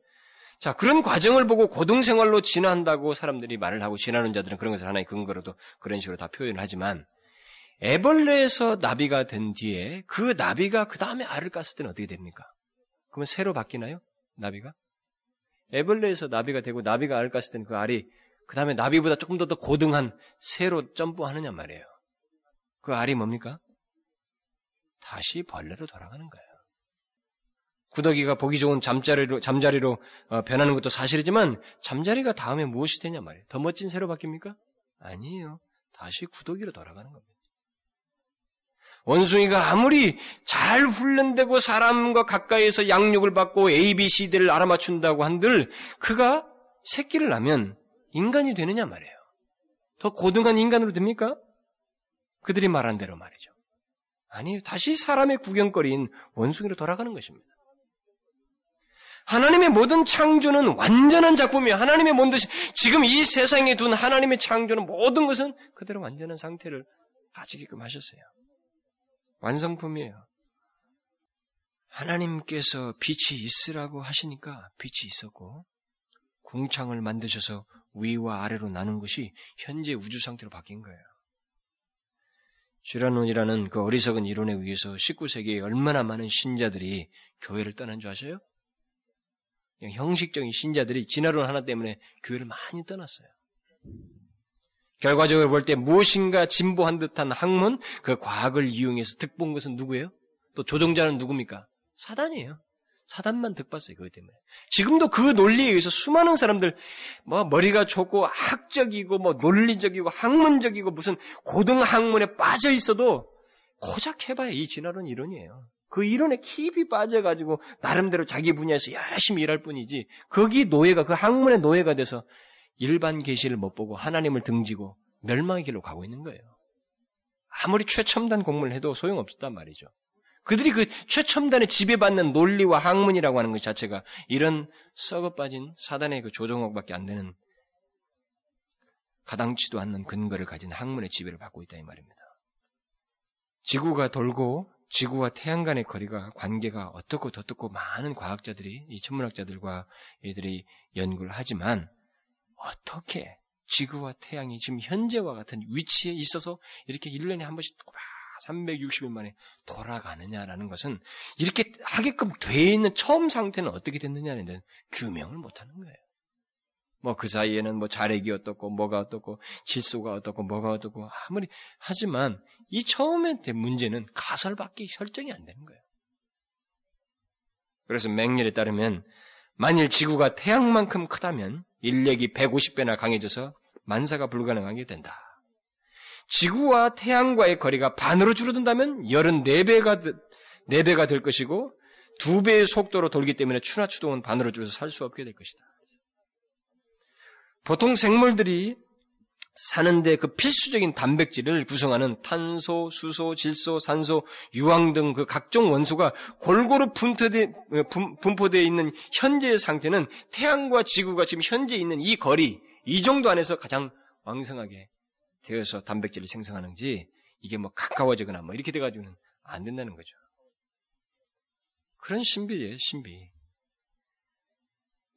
자, 그런 과정을 보고 고등생활로 진화한다고 사람들이 말을 하고 진화하는 자들은 그런 것을 하나의 근거로도 그런 식으로 다 표현을 하지만 애벌레에서 나비가 된 뒤에 그 나비가 그 다음에 알을 깠을 때는 어떻게 됩니까? 그러면 새로 바뀌나요? 나비가? 애벌레에서 나비가 되고 나비가 알을 깠을 때는 그 알이 그 다음에 나비보다 조금 더, 더 고등한 새로 점프하느냐 말이에요. 그 알이 뭡니까? 다시 벌레로 돌아가는 거예요. 구더기가 보기 좋은 잠자리로, 잠자리로 어, 변하는 것도 사실이지만 잠자리가 다음에 무엇이 되냐 말이에요. 더 멋진 새로 바뀝니까? 아니에요. 다시 구더기로 돌아가는 겁니다. 원숭이가 아무리 잘 훈련되고 사람과 가까이에서 양육을 받고 ABCD를 알아맞춘다고 한들 그가 새끼를 낳으면 인간이 되느냐 말이에요. 더 고등한 인간으로 됩니까? 그들이 말한 대로 말이죠. 아니, 다시 사람의 구경거리인 원숭이로 돌아가는 것입니다. 하나님의 모든 창조는 완전한 작품이에요. 하나님의 모든 듯이 지금 이 세상에 둔 하나님의 창조는 모든 것은 그대로 완전한 상태를 가지게끔 하셨어요. 완성품이에요. 하나님께서 빛이 있으라고 하시니까 빛이 있었고 궁창을 만드셔서 위와 아래로 나눈 것이 현재 우주 상태로 바뀐 거예요. 슈라논이라는 그 어리석은 이론에 의해서 19세기에 얼마나 많은 신자들이 교회를 떠난 줄 아세요? 형식적인 신자들이 진화론 하나 때문에 교회를 많이 떠났어요. 결과적으로 볼 때 무엇인가 진보한 듯한 학문, 그 과학을 이용해서 득본 것은 누구예요? 또 조종자는 누굽니까? 사단이에요. 사단만 득봤어요, 그것 때문에. 지금도 그 논리에 의해서 수많은 사람들, 뭐, 머리가 좋고, 학적이고, 뭐, 논리적이고, 학문적이고, 무슨 고등학문에 빠져 있어도, 고작 해봐야 이 진화론 이론이에요. 그 이론에 깊이 빠져가지고 나름대로 자기 분야에서 열심히 일할 뿐이지 거기 노예가 그 학문의 노예가 돼서 일반 계시를 못 보고 하나님을 등지고 멸망의 길로 가고 있는 거예요. 아무리 최첨단 공부를 해도 소용없었단 말이죠. 그들이 그 최첨단에 지배받는 논리와 학문이라고 하는 것 자체가 이런 썩어 빠진 사단의 그 조종옥밖에 안 되는 가당치도 않는 근거를 가진 학문의 지배를 받고 있다 이 말입니다. 지구가 돌고 지구와 태양 간의 거리가 관계가 어떻고 어떻고 많은 과학자들이 이 천문학자들과 이들이 연구를 하지만 어떻게 지구와 태양이 지금 현재와 같은 위치에 있어서 이렇게 1년에 한 번씩 360일 만에 돌아가느냐라는 것은 이렇게 하게끔 돼 있는 처음 상태는 어떻게 됐느냐는 데는 규명을 못 하는 거예요. 뭐 그 사이에는 뭐 자력이 어떻고 뭐가 어떻고 질소가 어떻고 뭐가 어떻고 아무리 하지만 이 처음에 문제는 가설밖에 설정이 안 되는 거예요. 그래서 맹렬에 따르면 만일 지구가 태양만큼 크다면 인력이 150배나 강해져서 만사가 불가능하게 된다. 지구와 태양과의 거리가 반으로 줄어든다면 열은 4배가, 4배가 될 것이고 2배의 속도로 돌기 때문에 추나 추동은 반으로 줄어서 살 수 없게 될 것이다. 보통 생물들이 사는데 그 필수적인 단백질을 구성하는 탄소, 수소, 질소, 산소, 유황 등 그 각종 원소가 골고루 분포되, 분포되어 있는 현재의 상태는 태양과 지구가 지금 현재 있는 이 거리, 이 정도 안에서 가장 왕성하게 되어서 단백질을 생성하는지 이게 뭐 가까워지거나 뭐 이렇게 돼가지고는 안 된다는 거죠. 그런 신비예요, 신비.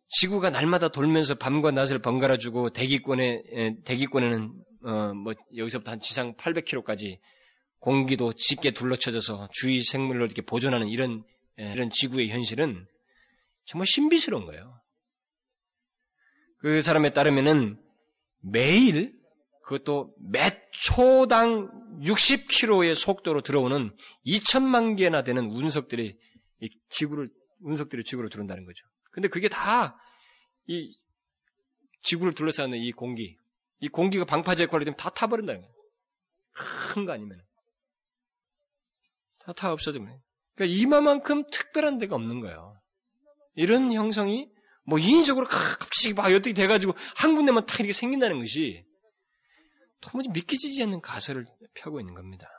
지구가 날마다 돌면서 밤과 낮을 번갈아주고 대기권에 대기권에는 어, 뭐 여기서부터 한 지상 800km까지 공기도 짙게 둘러쳐져서 주위 생물로 이렇게 보존하는 이런 이런 지구의 현실은 정말 신비스러운 거예요. 그 사람에 따르면은 매일 그것도 몇 초당 60km의 속도로 들어오는 2천만 개나 되는 운석들이 이 지구를 운석들이 지구로 들어온다는 거죠. 근데 그게 다 이 지구를 둘러싸는 이 공기, 이 공기가 방파제 역할을 되면 다 타버린다는 거예요. 큰 거 아니면. 다타 없어지면. 그러니까 이마만큼 특별한 데가 없는 거예요. 이런 형성이 뭐 인위적으로 갑자기 막 어떻게 돼가지고 한 군데만 탁 이렇게 생긴다는 것이 도무지 믿기지 않는 가설을 펴고 있는 겁니다.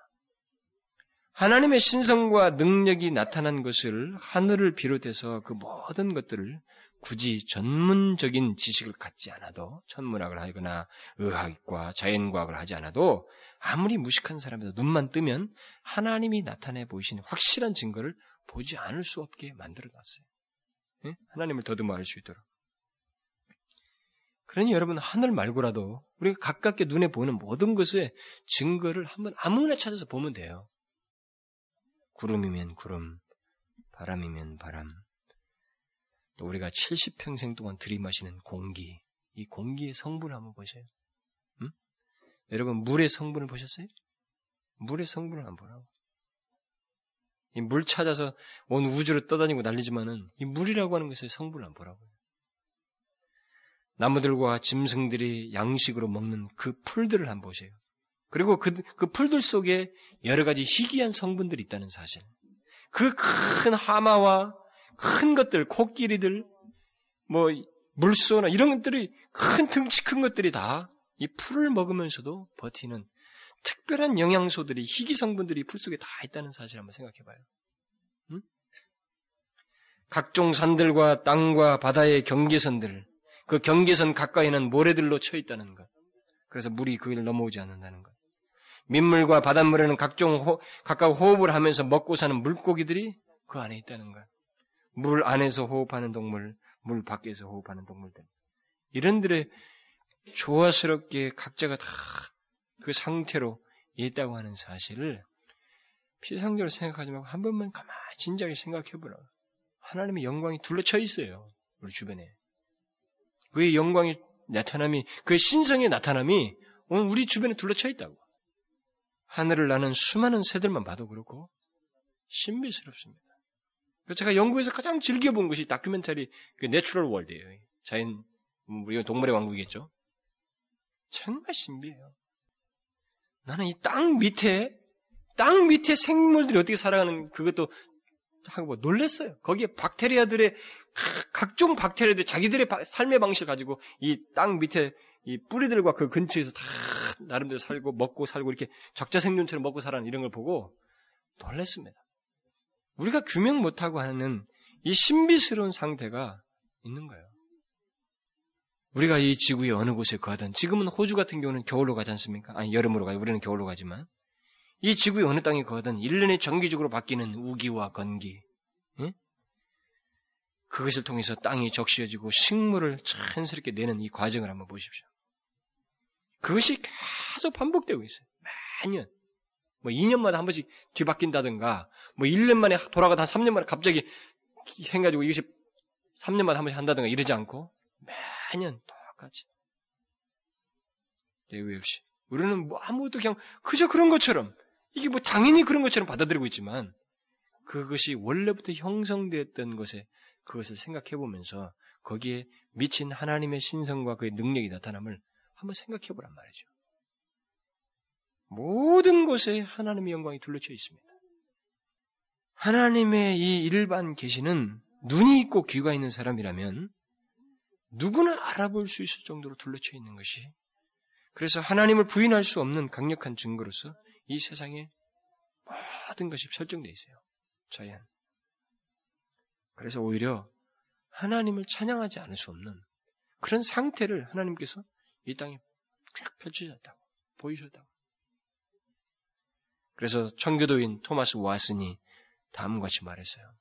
하나님의 신성과 능력이 나타난 것을 하늘을 비롯해서 그 모든 것들을 굳이 전문적인 지식을 갖지 않아도 천문학을 하거나 의학과 자연과학을 하지 않아도 아무리 무식한 사람이도 눈만 뜨면 하나님이 나타내 보이신 확실한 증거를 보지 않을 수 없게 만들어 놨어요. 네? 하나님을 더듬어 알 수 있도록. 그러니 여러분 하늘 말고라도 우리가 가깝게 눈에 보이는 모든 것의 증거를 한번 아무나 찾아서 보면 돼요. 구름이면 구름, 바람이면 바람. 또 우리가 70평생 동안 들이마시는 공기, 이 공기의 성분을 한번 보세요. 응? 여러분 물의 성분을 보셨어요? 물의 성분을 한번 보라고. 이 물 찾아서 온 우주를 떠다니고 난리지만은 이 물이라고 하는 것의 성분을 한번 보라고요. 나무들과 짐승들이 양식으로 먹는 그 풀들을 한번 보세요. 그리고 그, 그 풀들 속에 여러 가지 희귀한 성분들이 있다는 사실. 그 큰 하마와 큰 것들, 코끼리들, 뭐, 물소나 이런 것들이 큰 등치 큰 것들이 다 이 풀을 먹으면서도 버티는 특별한 영양소들이, 희귀 성분들이 풀 속에 다 있다는 사실 한번 생각해 봐요. 응? 각종 산들과 땅과 바다의 경계선들, 그 경계선 가까이는 모래들로 쳐 있다는 것. 그래서 물이 그걸 넘어오지 않는다는 것. 민물과 바닷물에는 각종 호, 각각 호흡을 하면서 먹고 사는 물고기들이 그 안에 있다는 것. 물 안에서 호흡하는 동물, 물 밖에서 호흡하는 동물들. 이런들의 조화스럽게 각자가 다 그 상태로 있다고 하는 사실을 피상적으로 생각하지 말고 한 번만 가만히 진지하게 생각해 보라. 하나님의 영광이 둘러쳐 있어요. 우리 주변에. 그의 영광이 나타남이, 그의 신성의 나타남이 오늘 우리 주변에 둘러쳐 있다고. 하늘을 나는 수많은 새들만 봐도 그렇고 신비스럽습니다. 제가 영국에서 가장 즐겨본 것이 다큐멘터리 그 Natural World예요. 자연 우리 동물의 왕국이겠죠. 정말 신비해요. 나는 이 땅 밑에 땅 밑에 생물들이 어떻게 살아가는 그것도 하고 뭐 놀랬어요. 거기에 박테리아들의 각종 박테리아들 자기들의 삶의 방식을 가지고 이 땅 밑에 이 뿌리들과 그 근처에서 다 나름대로 살고 먹고 살고 이렇게 적자 생존처럼 먹고 살아는 이런 걸 보고 놀랬습니다. 우리가 규명 못하고 하는 이 신비스러운 상태가 있는 거예요. 우리가 이 지구의 어느 곳에 가든 지금은 호주 같은 경우는 겨울로 가지 않습니까? 아니 여름으로 가요. 우리는 겨울로 가지만 이 지구의 어느 땅에 가든 1년에 정기적으로 바뀌는 우기와 건기 예? 그것을 통해서 땅이 적시어지고 식물을 자연스럽게 내는 이 과정을 한번 보십시오. 그것이 계속 반복되고 있어요. 매년. 뭐 2년마다 한 번씩 뒤바뀐다든가, 뭐 1년 만에 돌아가다 한 3년 만에 갑자기 해가지고 이것이 3년마다 한 번씩 한다든가 이러지 않고, 매년 똑같이. 예외 없이. 우리는 뭐 아무도 그냥 그저 그런 것처럼, 이게 뭐 당연히 그런 것처럼 받아들이고 있지만, 그것이 원래부터 형성되었던 것에 그것을 생각해 보면서 거기에 미친 하나님의 신성과 그의 능력이 나타남을 한번 생각해 보란 말이죠. 모든 곳에 하나님의 영광이 둘러쳐 있습니다. 하나님의 이 일반 계시는 눈이 있고 귀가 있는 사람이라면 누구나 알아볼 수 있을 정도로 둘러쳐 있는 것이 그래서 하나님을 부인할 수 없는 강력한 증거로서 이 세상에 모든 것이 설정되어 있어요. 자연. 그래서 오히려 하나님을 찬양하지 않을 수 없는 그런 상태를 하나님께서 이 땅에 쫙 펼치셨다고 보이셨다고. 그래서 청교도인 토마스 와슨이 다음과 같이 말했어요.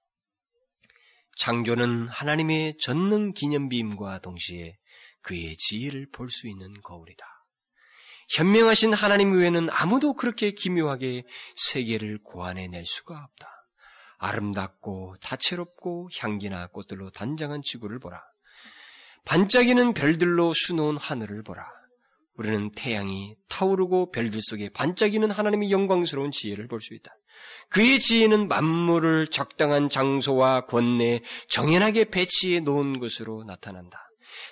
창조는 하나님의 전능 기념비임과 동시에 그의 지혜를 볼 수 있는 거울이다. 현명하신 하나님 외에는 아무도 그렇게 기묘하게 세계를 고안해낼 수가 없다. 아름답고 다채롭고 향기나 꽃들로 단장한 지구를 보라. 반짝이는 별들로 수놓은 하늘을 보라. 우리는 태양이 타오르고 별들 속에 반짝이는 하나님의 영광스러운 지혜를 볼 수 있다. 그의 지혜는 만물을 적당한 장소와 권내에 정연하게 배치해 놓은 것으로 나타난다.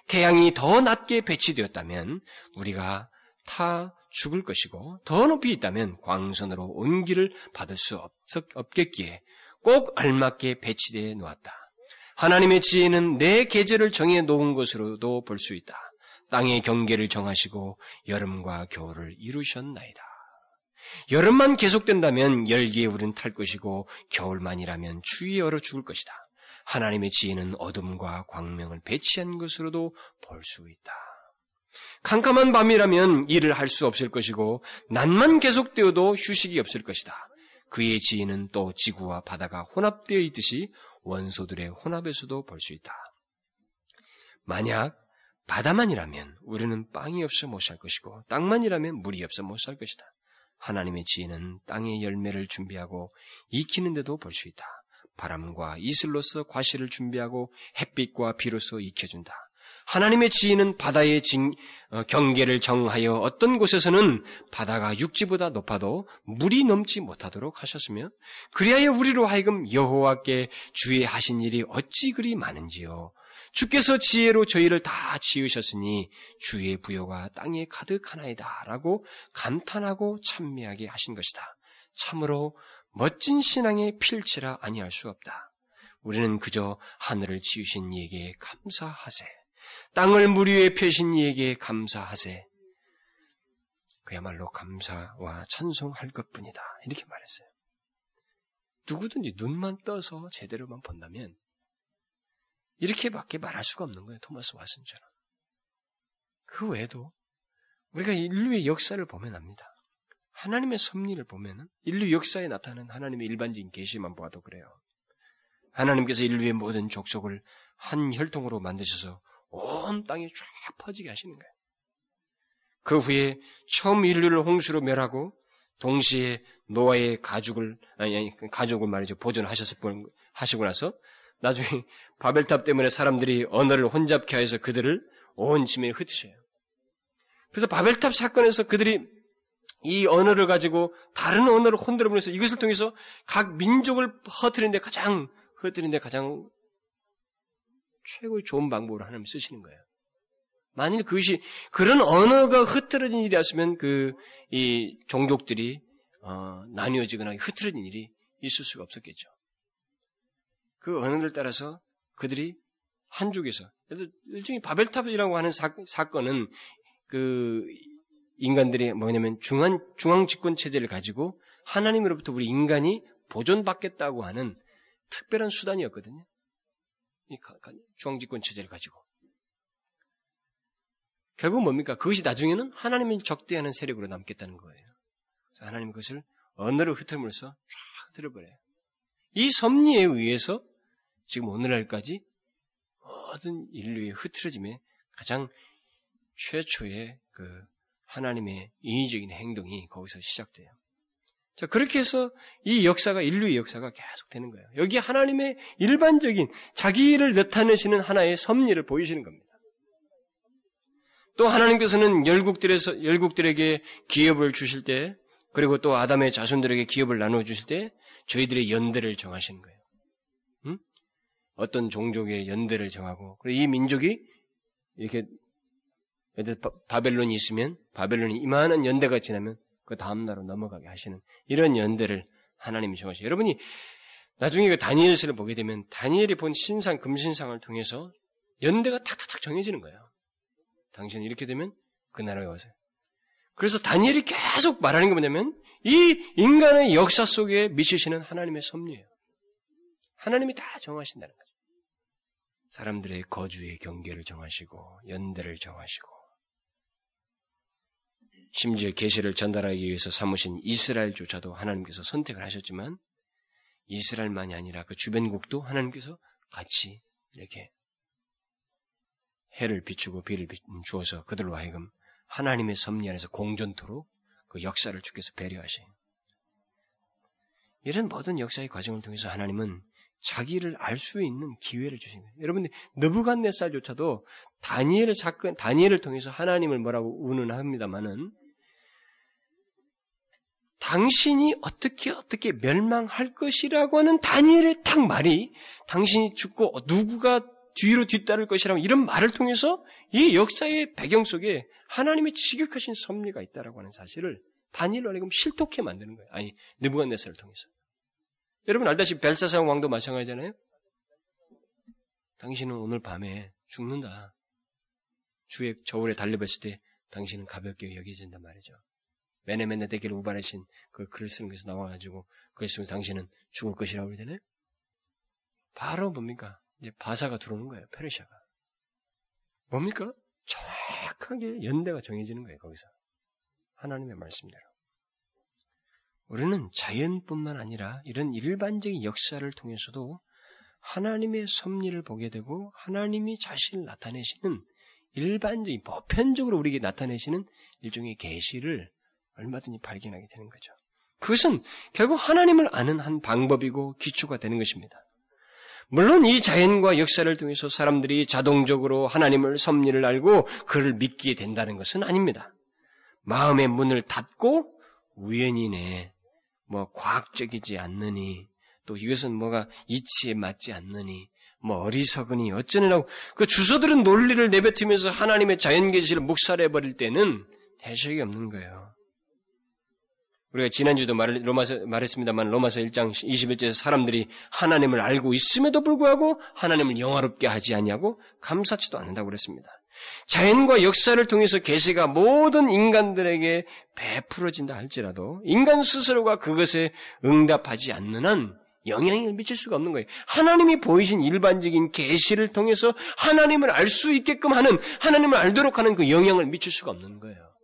태양이 더 낮게 배치되었다면 우리가 타 죽을 것이고 더 높이 있다면 광선으로 온기를 받을 수 없, 없겠기에 꼭 알맞게 배치되어 놓았다. 하나님의 지혜는 내 계절을 정해 놓은 것으로도 볼 수 있다. 땅의 경계를 정하시고 여름과 겨울을 이루셨나이다. 여름만 계속된다면 열기에 우린 탈 것이고 겨울만이라면 추위에 얼어 죽을 것이다. 하나님의 지혜는 어둠과 광명을 배치한 것으로도 볼 수 있다. 캄캄한 밤이라면 일을 할 수 없을 것이고 낮만 계속되어도 휴식이 없을 것이다. 그의 지혜는 또 지구와 바다가 혼합되어 있듯이 원소들의 혼합에서도 볼 수 있다. 만약 바다만이라면 우리는 빵이 없어 못 살 것이고 땅만이라면 물이 없어 못 살 것이다. 하나님의 지혜는 땅의 열매를 준비하고 익히는데도 볼 수 있다. 바람과 이슬로서 과실을 준비하고 햇빛과 비로소 익혀준다. 하나님의 지혜는 바다의 징, 어, 경계를 정하여 어떤 곳에서는 바다가 육지보다 높아도 물이 넘지 못하도록 하셨으며 그리하여 우리로 하여금 여호와께 주의 하신 일이 어찌 그리 많은지요. 주께서 지혜로 저희를 다 지으셨으니 주의 부여가 땅에 가득하나이다 라고 감탄하고 찬미하게 하신 것이다. 참으로 멋진 신앙의 필체라 아니할 수 없다. 우리는 그저 하늘을 지으신 이에게 감사하세. 땅을 물 위에 펴신 이에게 감사하세. 그야말로 감사와 찬송할 것뿐이다. 이렇게 말했어요. 누구든지 눈만 떠서 제대로만 본다면 이렇게밖에 말할 수가 없는 거예요. 토마스 와슨처럼. 그 외에도 우리가 인류의 역사를 보면 압니다. 하나님의 섭리를 보면 인류 역사에 나타나는 하나님의 일반적인 계시만 보아도 그래요. 하나님께서 인류의 모든 족속을 한 혈통으로 만드셔서 온 땅에 쫙 퍼지게 하시는 거예요. 그 후에 처음 인류를 홍수로 멸하고 동시에 노아의 가족을 아니 아니 가족을 말이죠 보존하셨을 하시고 나서 나중에 *laughs* 바벨탑 때문에 사람들이 언어를 혼잡케 해서 그들을 온 지면에 흩으셔요. 그래서 바벨탑 사건에서 그들이 이 언어를 가지고 다른 언어를 혼들어 보내서 이것을 통해서 각 민족을 허트리는데 가장 허트리는데 가장 최고의 좋은 방법으로 하나님 쓰시는 거예요. 만일 그것이 그런 언어가 흐트러진 일이었으면 그 이 종족들이 어, 나뉘어지거나 흐트러진 일이 있을 수가 없었겠죠. 그 언어를 따라서 그들이 한쪽에서 일종의 바벨탑이라고 하는 사, 사건은 그 인간들이 뭐냐면 중앙 중앙 집권 체제를 가지고 하나님으로부터 우리 인간이 보존받겠다고 하는 특별한 수단이었거든요. 이 중앙 집권 체제를 가지고 결국 뭡니까? 그것이 나중에는 하나님을 적대하는 세력으로 남겠다는 거예요. 그래서 하나님 그것을 언어로 흩음으로써 쫙 들어버려요. 이 섭리에 의해서 지금 오늘날까지 모든 인류의 흐트러짐에 가장 최초의 그 하나님의 인위적인 행동이 거기서 시작돼요. 자, 그렇게 해서 이 역사가, 인류의 역사가 계속 되는 거예요. 여기 하나님의 일반적인 자기를 나타내시는 하나의 섭리를 보이시는 겁니다. 또 하나님께서는 열국들에서, 열국들에게 기업을 주실 때, 그리고 또 아담의 자손들에게 기업을 나누어 주실 때, 저희들의 연대를 정하시는 거예요. 응? 어떤 종족의 연대를 정하고, 그리고 이 민족이 이렇게 바벨론이 있으면 바벨론이 이만한 연대가 지나면 그 다음 날로 넘어가게 하시는 이런 연대를 하나님이 정하시죠. 여러분이 나중에 그 다니엘서를 보게 되면 다니엘이 본 신상 금신상을 통해서 연대가 탁탁탁 정해지는 거예요. 당신은 이렇게 되면 그 나라에 와서. 그래서 다니엘이 계속 말하는 게 뭐냐면 이 인간의 역사 속에 미치시는 하나님의 섭리예요. 하나님이 다 정하신다는 거죠. 사람들의 거주의 경계를 정하시고 연대를 정하시고 심지어 계시를 전달하기 위해서 삼으신 이스라엘조차도 하나님께서 선택을 하셨지만 이스라엘만이 아니라 그 주변국도 하나님께서 같이 이렇게 해를 비추고 비를 주어서 그들로 하여금 하나님의 섭리 안에서 공전토로 그 역사를 주께서 배려하시. 이런 모든 역사의 과정을 통해서 하나님은 자기를 알 수 있는 기회를 주신 거예요. 여러분들 느부갓네살조차도 다니엘을 사건 다니엘을 통해서 하나님을 뭐라고 운운합니다마는 당신이 어떻게 어떻게 멸망할 것이라고 하는 다니엘의 딱 말이 당신이 죽고 누구가 뒤로 뒤따를 것이라고 이런 말을 통해서 이 역사의 배경 속에 하나님의 지극하신 섭리가 있다라고 하는 사실을 다니엘로 하여금 실토케 만드는 거예요. 아니 느부갓네살을 통해서. 여러분 알다시피 벨사사 왕도 마찬가지잖아요. 당신은 오늘 밤에 죽는다. 주의 저울에 달려봤을 때 당신은 가볍게 여겨진단 말이죠. 메네메네 대기를 우발하신 그 글을 쓰는 것에서 나와가지고 그걸 쓰면 당신은 죽을 것이라고 그러잖아요. 바로 뭡니까? 이제 바사가 들어오는 거예요. 페르시아가. 뭡니까? 정확하게 연대가 정해지는 거예요. 거기서. 하나님의 말씀대로. 우리는 자연뿐만 아니라 이런 일반적인 역사를 통해서도 하나님의 섭리를 보게 되고 하나님이 자신을 나타내시는 일반적인 보편적으로 우리에게 나타내시는 일종의 계시를 얼마든지 발견하게 되는 거죠. 그것은 결국 하나님을 아는 한 방법이고 기초가 되는 것입니다. 물론 이 자연과 역사를 통해서 사람들이 자동적으로 하나님을 섭리를 알고 그를 믿게 된다는 것은 아닙니다. 마음의 문을 닫고 우연이네, 뭐 과학적이지 않느니, 또 이것은 뭐가 이치에 맞지 않느니, 뭐 어리석으니 어쩌느라고 그 주소들은 논리를 내뱉으면서 하나님의 자연 계시를 묵살해 버릴 때는 대책이 없는 거예요. 우리가 지난주도 말, 로마서, 말했습니다만 로마서 1장 21절에서 사람들이 하나님을 알고 있음에도 불구하고 하나님을 영화롭게 하지 않냐고 감사치도 않는다고 그랬습니다. 자연과 역사를 통해서 계시가 모든 인간들에게 베풀어진다 할지라도 인간 스스로가 그것에 응답하지 않는 한 영향을 미칠 수가 없는 거예요. 하나님이 보이신 일반적인 계시를 통해서 하나님을 알 수 있게끔 하는 하나님을 알도록 하는 그 영향을 미칠 수가 없는 거예요.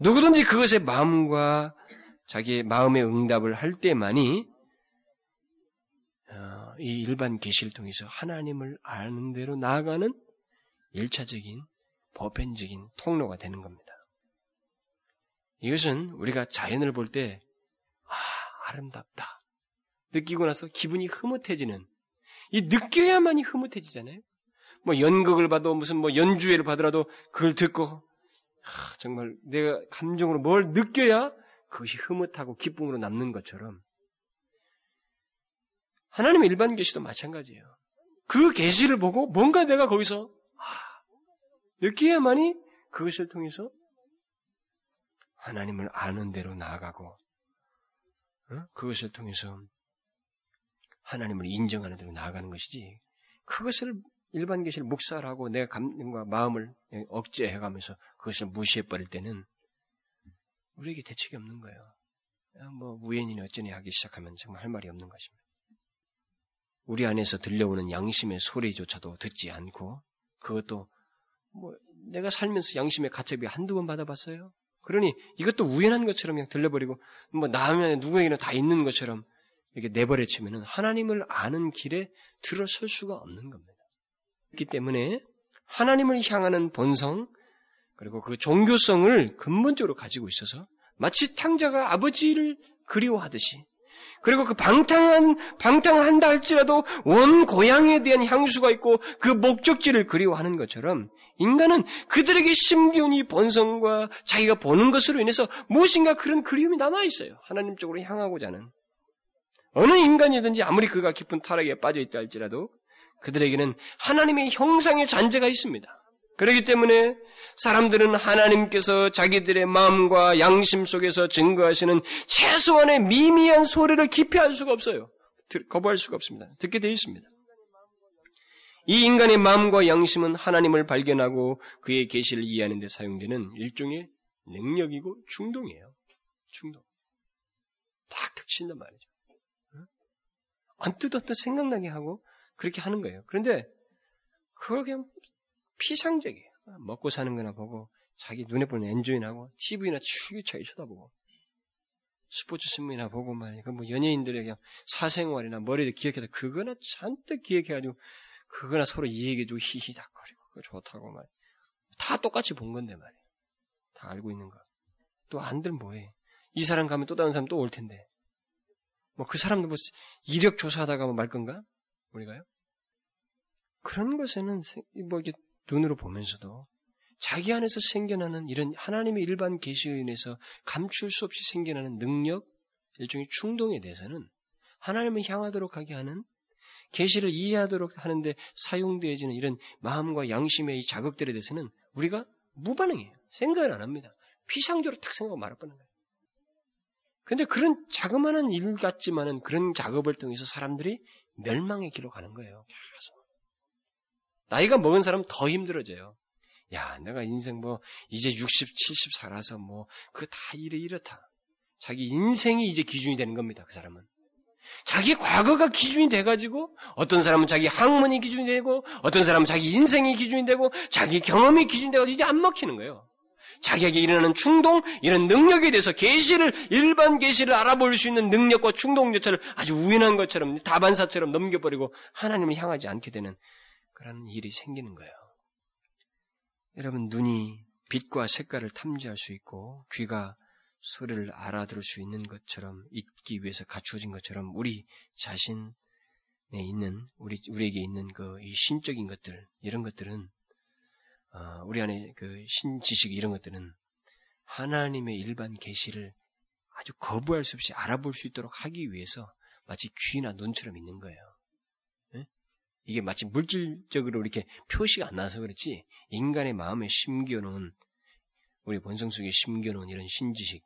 누구든지 그것의 마음과 자기의 마음의 응답을 할 때만이 어, 이 일반 계시를 통해서 하나님을 아는 대로 나아가는 일차적인 보편적인 통로가 되는 겁니다. 이것은 우리가 자연을 볼 때, 아, 아름답다. 느끼고 나서 기분이 흐뭇해지는, 이 느껴야만이 흐뭇해지잖아요? 뭐 연극을 봐도 무슨 뭐 연주회를 받으라도 그걸 듣고 하, 정말 내가 감정으로 뭘 느껴야 그것이 흐뭇하고 기쁨으로 남는 것처럼 하나님의 일반 계시도 마찬가지예요. 그 계시를 보고 뭔가 내가 거기서 아, 느껴야만이 그것을 통해서 하나님을 아는 대로 나아가고 어? 그것을 통해서 하나님을 인정하는 대로 나아가는 것이지 그것을 일반 계시를 묵살하고 내 감정과 마음을 억제해가면서 그것을 무시해버릴 때는 우리에게 대책이 없는 거예요. 뭐 우연이니 어쩌니 하기 시작하면 정말 할 말이 없는 것입니다. 우리 안에서 들려오는 양심의 소리조차도 듣지 않고 그것도 뭐 내가 살면서 양심의 가책이 한두 번 받아봤어요. 그러니 이것도 우연한 것처럼 그냥 들려버리고 뭐 나면 누구에게나 다 있는 것처럼 이렇게 내버려치면은 하나님을 아는 길에 들어설 수가 없는 겁니다. 그렇기 때문에 하나님을 향하는 본성 그리고 그 종교성을 근본적으로 가지고 있어서 마치 탕자가 아버지를 그리워하듯이 그리고 그 방탕한 방탕한다 할지라도 원 고향에 대한 향수가 있고 그 목적지를 그리워하는 것처럼 인간은 그들에게 심기운 이 본성과 자기가 보는 것으로 인해서 무엇인가 그런 그리움이 남아 있어요. 하나님 쪽으로 향하고자 하는 어느 인간이든지 아무리 그가 깊은 타락에 빠져 있다 할지라도 그들에게는 하나님의 형상의 잔재가 있습니다. 그렇기 때문에 사람들은 하나님께서 자기들의 마음과 양심 속에서 증거하시는 최소한의 미미한 소리를 기피할 수가 없어요. 거부할 수가 없습니다. 듣게 되어 있습니다. 이 인간의 마음과 양심은 하나님을 발견하고 그의 계시를 이해하는 데 사용되는 일종의 능력이고 충동이에요. 충동. 탁탁 친단 말이죠. 언뜻 언뜻 생각나게 하고 그렇게 하는 거예요. 그런데 그걸 그냥 피상적이에요. 먹고 사는 거나 보고 자기 눈에 보는 엔조이나고 TV나 추기차게 쳐다보고 스포츠 신문이나 보고 말이야. 그뭐 연예인들의 그냥 사생활이나 머리를 기억해서 그거나 잔뜩 기억해가지고 그거나 서로 이야기해주고 히히닥거리고 그거 좋다고 말이야. 다 똑같이 본 건데 말이야. 다 알고 있는 거. 또 안들 뭐해. 이 사람 가면 또 다른 사람 또 올 텐데. 뭐 그 사람도 뭐 이력 조사하다가 뭐 말 건가? 우리가요? 그런 것에는 뭐 이게 눈으로 보면서도 자기 안에서 생겨나는 이런 하나님의 일반 계시에 인해서 감출 수 없이 생겨나는 능력, 일종의 충동에 대해서는 하나님을 향하도록 하게 하는 계시를 이해하도록 하는데 사용되어지는 이런 마음과 양심의 이 자극들에 대해서는 우리가 무반응해요. 생각을 안 합니다. 피상적으로 탁 생각하고 말아버는 거예요. 근데 그런 자그마한 일 같지만은 그런 작업을 통해서 사람들이 멸망의 길로 가는 거예요. 계속. 나이가 먹은 사람은 더 힘들어져요. 야, 내가 인생 뭐, 이제 60, 70 살아서 뭐, 그거 다 이래, 이렇다. 자기 인생이 이제 기준이 되는 겁니다, 그 사람은. 자기 과거가 기준이 돼가지고 어떤 사람은 자기 학문이 기준이 되고 어떤 사람은 자기 인생이 기준이 되고 자기 경험이 기준이 돼가지고 이제 안 먹히는 거예요. 자기에게 일어나는 충동, 이런 능력에 대해서 계시를 일반 계시를 알아볼 수 있는 능력과 충동조차를 아주 우연한 것처럼 다반사처럼 넘겨버리고 하나님을 향하지 않게 되는 그런 일이 생기는 거예요. 여러분 눈이 빛과 색깔을 탐지할 수 있고 귀가 소리를 알아들을 수 있는 것처럼 있기 위해서 갖추어진 것처럼 우리 자신에 있는 우리 우리에게 있는 그 이 신적인 것들 이런 것들은 어, 우리 안에 그 신지식 이런 것들은 하나님의 일반 계시를 아주 거부할 수 없이 알아볼 수 있도록 하기 위해서 마치 귀나 눈처럼 있는 거예요. 네? 이게 마치 물질적으로 이렇게 표시가 안 나서 그렇지 인간의 마음에 심겨놓은 우리 본성 속에 심겨놓은 이런 신지식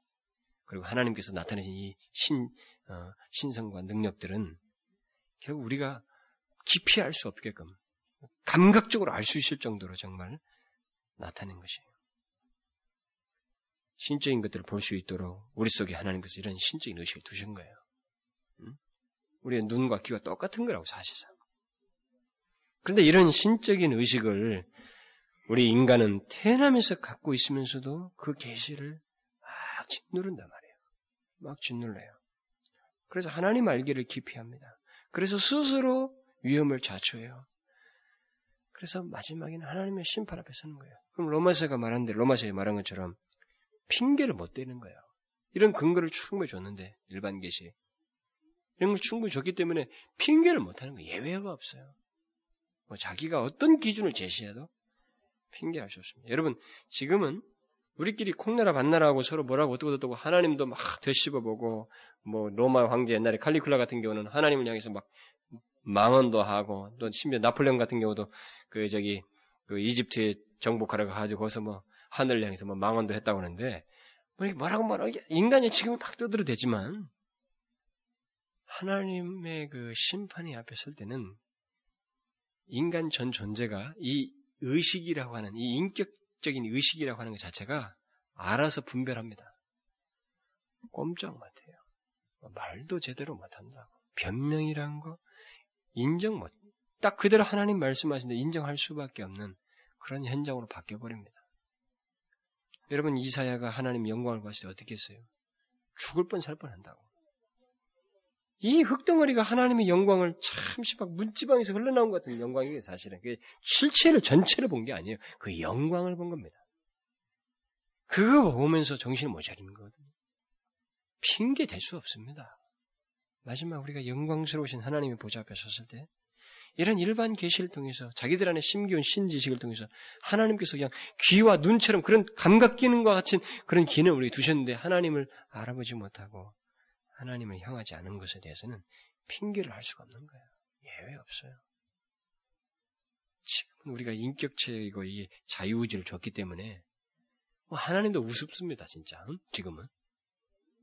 그리고 하나님께서 나타내신 이 신, 어, 신성과 능력들은 결국 우리가 알수 없게끔 감각적으로 알 수 있을 정도로 정말 나타낸 것이에요. 신적인 것들을 볼 수 있도록 우리 속에 하나님께서 이런 신적인 의식을 두신 거예요. 응? 우리의 눈과 귀가 똑같은 거라고 사실상. 그런데 이런 신적인 의식을 우리 인간은 태어나면서 갖고 있으면서도 그 계시를 막 짓누른단 말이에요. 막 짓눌러요. 그래서 하나님 알기를 기피합니다. 그래서 스스로 위험을 자초해요. 그래서 마지막에는 하나님의 심판 앞에 서는 거예요. 그럼 로마서가 말한 대로 로마서에 말한 것처럼 핑계를 못 대는 거예요. 이런 근거를 충분히 줬는데 일반 계시 이런 걸 충분히 줬기 때문에 핑계를 못 하는 거예요. 예외가 없어요. 뭐 자기가 어떤 기준을 제시해도 핑계할 수 없습니다. 여러분 지금은 우리끼리 콩나라 반나라하고 서로 뭐라고 어떻고 어떻고 하나님도 막 되씹어보고 뭐 로마 황제 옛날에 칼리쿨라 같은 경우는 하나님을 향해서 막 망언도 하고 또 심지어 나폴레옹 같은 경우도 그 저기 그 이집트에 정복하러 가가지고 거기서 뭐 하늘을 향해서 뭐 망언도 했다고 하는데 뭐 이렇게 뭐라고 뭐라고 인간이 지금 막 떠들어대지만 하나님의 그 심판이 앞에 설 때는 인간 전 존재가 이 의식이라고 하는 이 인격적인 의식이라고 하는 것 자체가 알아서 분별합니다. 꼼짝 못해요. 말도 제대로 못한다고. 변명이란 거 인정 못. 딱 그대로 하나님 말씀하신 데 인정할 수밖에 없는 그런 현장으로 바뀌어버립니다. 여러분 이사야가 하나님 영광을 봤을 때 어떻게 했어요? 죽을 뻔 살 뻔 한다고. 이 흙덩어리가 하나님의 영광을 참시 막 문지방에서 흘러나온 것 같은 영광이에요, 사실은. 그 실체를, 전체를 본 게 아니에요. 그 영광을 본 겁니다. 그거 보면서 정신을 못 차리는 거거든요. 핑계 댈수 없습니다. 마지막 우리가 영광스러우신 하나님의 보좌 앞에 섰을 때 이런 일반 계시를 통해서 자기들 안에 심기운 신지식을 통해서 하나님께서 그냥 귀와 눈처럼 그런 감각 기능과 같은 그런 기능을 우리 두셨는데 하나님을 알아보지 못하고 하나님을 향하지 않은 것에 대해서는 핑계를 할 수가 없는 거예요. 예외 없어요. 지금은 우리가 인격체이고 이 자유의지를 줬기 때문에 뭐 하나님도 우습습니다, 진짜. 응? 지금은.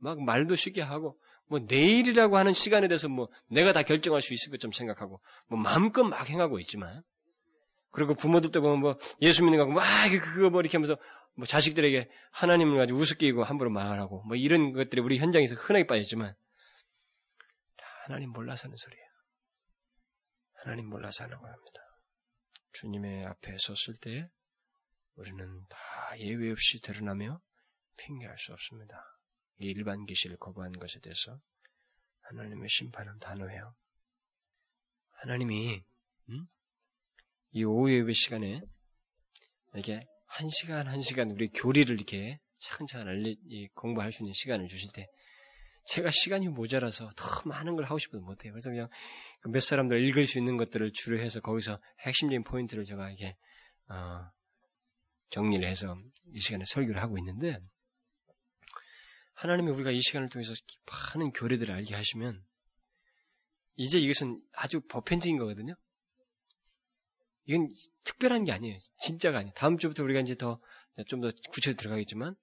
막 말도 쉽게 하고 뭐 내일이라고 하는 시간에 대해서 뭐 내가 다 결정할 수 있을 것좀 생각하고 뭐 마음껏 막 행하고 있지만 그리고 부모들도 보면 뭐 예수 믿는 거고 막 그거 뭐 이렇게 하면서 뭐 자식들에게 하나님을 가지고 우습게 이고 함부로 말하고 뭐 이런 것들이 우리 현장에서 흔하게 빠졌지만 다 하나님 몰라서 하는 소리예요. 하나님 몰라서 하는 겁니다. 주님의 앞에 섰을 때 우리는 다 예외 없이 드러나며 핑계할 수 없습니다. 일반 계시를 거부한 것에 대해서 하나님의 심판은 단호해요. 하나님이 음? 이 오후 예배 시간에 이렇게 한 시간 한 시간 우리 교리를 이렇게 차근차근 알리, 공부할 수 있는 시간을 주실 때 제가 시간이 모자라서 더 많은 걸 하고 싶어도 못해요. 그래서 그냥 그몇 사람들 읽을 수 있는 것들을 주로 해서 거기서 핵심적인 포인트를 제가 이렇게 어, 정리를 해서 이 시간에 설교를 하고 있는데 하나님이 우리가 이 시간을 통해서 많은 교리들을 알게 하시면 이제 이것은 아주 보편적인 거거든요. 이건 특별한 게 아니에요. 진짜가 아니에요. 다음 주부터 우리가 이제 더 좀 더 구체적으로 들어가겠지만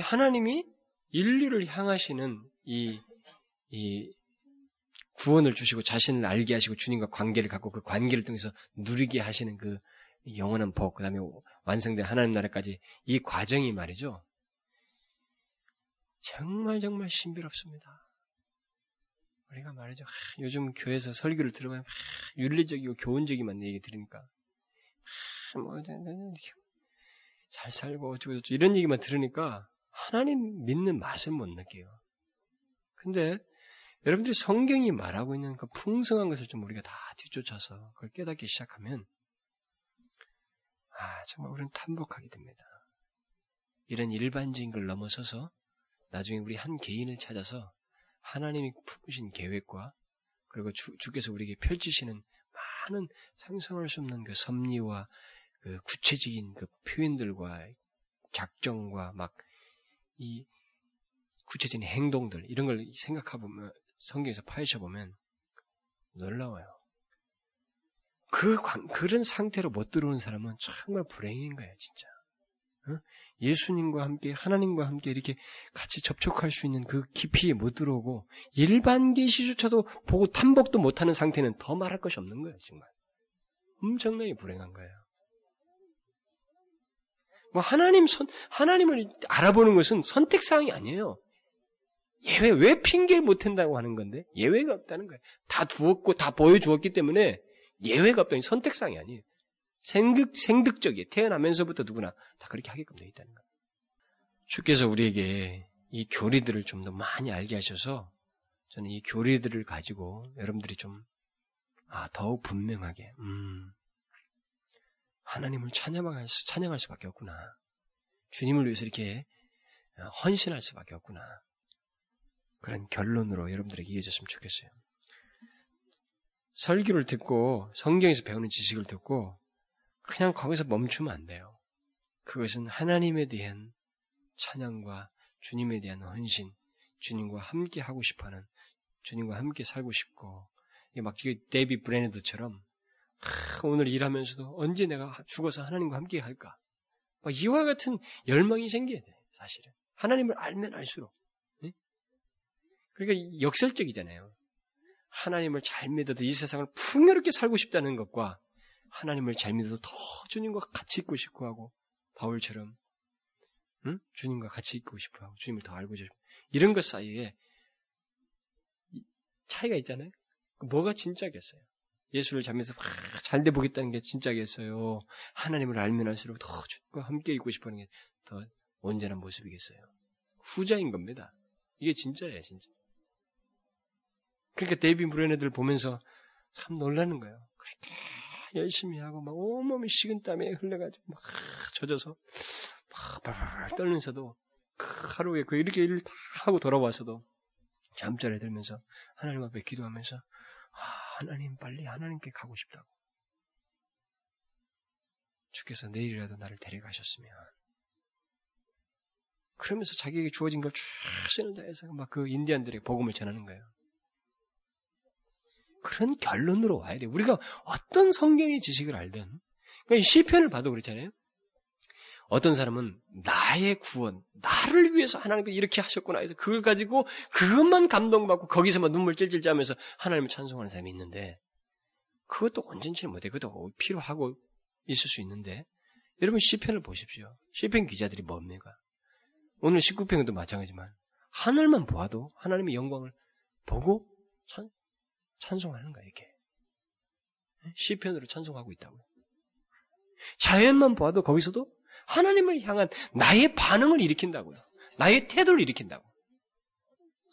하나님이 인류를 향하시는 이, 이 구원을 주시고 자신을 알게 하시고 주님과 관계를 갖고 그 관계를 통해서 누리게 하시는 그 영원한 복, 그 다음에 완성된 하나님 나라까지 이 과정이 말이죠. 정말 정말 신비롭습니다. 우리가 말이죠. 하, 요즘 교회에서 설교를 들어보면 하, 윤리적이고 교훈적이만 얘기 들으니까 하, 뭐, 잘 살고 어쩌고 이런 얘기만 들으니까 하나님 믿는 맛을 못 느껴요. 근데 여러분들이 성경이 말하고 있는 그 풍성한 것을 좀 우리가 다 뒤쫓아서 그걸 깨닫기 시작하면 아 정말 우리는 탐복하게 됩니다. 이런 일반적인 걸 넘어서서 나중에 우리 한 개인을 찾아서 하나님이 품으신 계획과 그리고 주, 주께서 우리에게 펼치시는 많은 상상할 수 없는 그 섭리와 그 구체적인 그 표현들과 작정과 막 이 구체적인 행동들 이런 걸 생각해보면 성경에서 파헤쳐 보면 놀라워요. 그 그런 상태로 못 들어오는 사람은 정말 불행인 거예요, 진짜. 예수님과 함께 하나님과 함께 이렇게 같이 접촉할 수 있는 그 깊이에 못 들어오고 일반 계시조차도 보고 탐복도 못하는 상태는 더 말할 것이 없는 거예요, 정말. 엄청나게 불행한 거예요. 뭐 하나님 선 하나님을 알아보는 것은 선택 사항이 아니에요. 예외 왜 핑계 못 한다고 하는 건데 예외가 없다는 거예요. 다 두었고 다 보여주었기 때문에 예외가 없다니 선택 사항이 아니에요. 생득, 생득적이에요. 태어나면서부터 누구나 다 그렇게 하게끔 되어 있다는 거예요. 주께서 우리에게 이 교리들을 좀 더 많이 알게 하셔서 저는 이 교리들을 가지고 여러분들이 좀, 아, 더욱 분명하게, 음, 하나님을 찬양할, 수, 찬양할 수밖에 없구나. 주님을 위해서 이렇게 헌신할 수밖에 없구나. 그런 결론으로 여러분들에게 이어졌으면 좋겠어요. 설교를 듣고 성경에서 배우는 지식을 듣고 그냥 거기서 멈추면 안 돼요. 그것은 하나님에 대한 찬양과 주님에 대한 헌신, 주님과 함께 하고 싶어하는, 주님과 함께 살고 싶고, 막 데이비 브레네드처럼 오늘 일하면서도 언제 내가 죽어서 하나님과 함께 할까? 이와 같은 열망이 생겨야 돼, 사실은. 하나님을 알면 알수록. 네? 그러니까 역설적이잖아요. 하나님을 잘 믿어도 이 세상을 풍요롭게 살고 싶다는 것과 하나님을 잘 믿어도 더 주님과 같이 있고 싶어 하고 바울처럼 응? 주님과 같이 있고 싶어 하고 주님을 더 알고 싶어 이런 것 사이에 차이가 있잖아요. 뭐가 진짜겠어요? 예수를 잘면서 잘돼 보겠다는 게 진짜겠어요. 하나님을 알면 알수록 더 주님과 함께 있고 싶어하는 게 더 온전한 모습이겠어요. 후자인 겁니다. 이게 진짜예요, 진짜. 그러니까 데이비 브레네들 보면서 참 놀라는 거예요. 그렇게 열심히 하고 막 온몸이 식은 땀에 흘러가지고 막 젖어서 막 발발 떨면서도 하루에 그 이렇게 일을 다 하고 돌아와서도 잠자리에 들면서 하나님 앞에 기도하면서 아, 하나님 빨리 하나님께 가고 싶다고 주께서 내일이라도 나를 데려가셨으면 그러면서 자기에게 주어진 걸 최선을 다해서 막 그 인디안들에게 복음을 전하는 거예요. 그런 결론으로 와야 돼. 우리가 어떤 성경의 지식을 알든. 그러니까 시편을 봐도 그렇잖아요. 어떤 사람은 나의 구원, 나를 위해서 하나님께 이렇게 하셨구나 해서 그걸 가지고 그것만 감동받고 거기서만 눈물 찔찔 짜면서 하나님을 찬송하는 사람이 있는데 그것도 온전치 못해. 그것도 필요하고 있을 수 있는데 여러분 시편을 보십시오. 시편 기자들이 뭡니까? 오늘 19편도 마찬가지지만 하늘만 보아도 하나님의 영광을 보고 참 찬송하는 거야, 이렇게. 시편으로 찬송하고 있다고요. 자연만 봐도 거기서도 하나님을 향한 나의 반응을 일으킨다고요. 나의 태도를 일으킨다고.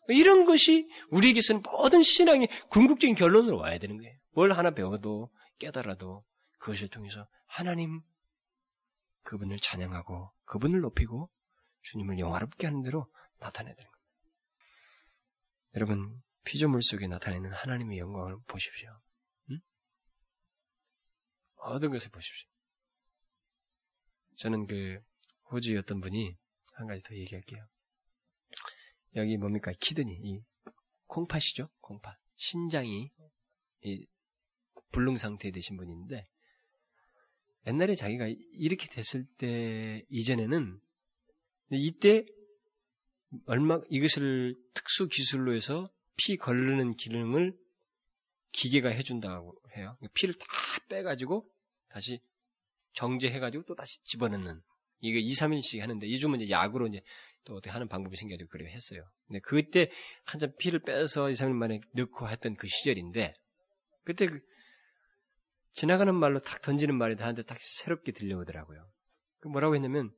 이런 것이 우리에게서는 모든 신앙의 궁극적인 결론으로 와야 되는 거예요. 뭘 하나 배워도 깨달아도 그것을 통해서 하나님 그분을 찬양하고 그분을 높이고 주님을 영화롭게 하는 대로 나타내야 되는 겁니다. 여러분 피조물 속에 나타내는 하나님의 영광을 보십시오. 응? 모든 것을 보십시오. 저는 그 호주의 어떤 분이 한 가지 더 얘기할게요. 여기 뭡니까? 키드니, 이 콩팥이죠? 콩팥. 신장이 이 불능 상태에 되신 분인데 옛날에 자기가 이렇게 됐을 때 이전에는 이때 얼마 이것을 특수 기술로 해서 피 걸르는 기능을 기계가 해준다고 해요. 피를 다 빼가지고 다시 정제해가지고 또 다시 집어넣는 이게 2, 3일씩 하는데 요즘은 이제 약으로 이제 또 어떻게 하는 방법이 생겨가지고 그래 했어요. 근데 그때 한참 피를 빼서 2, 3일 만에 넣고 했던 그 시절인데 그때 그 지나가는 말로 탁 던지는 말이 나한테 딱 새롭게 들려오더라고요. 그 뭐라고 했냐면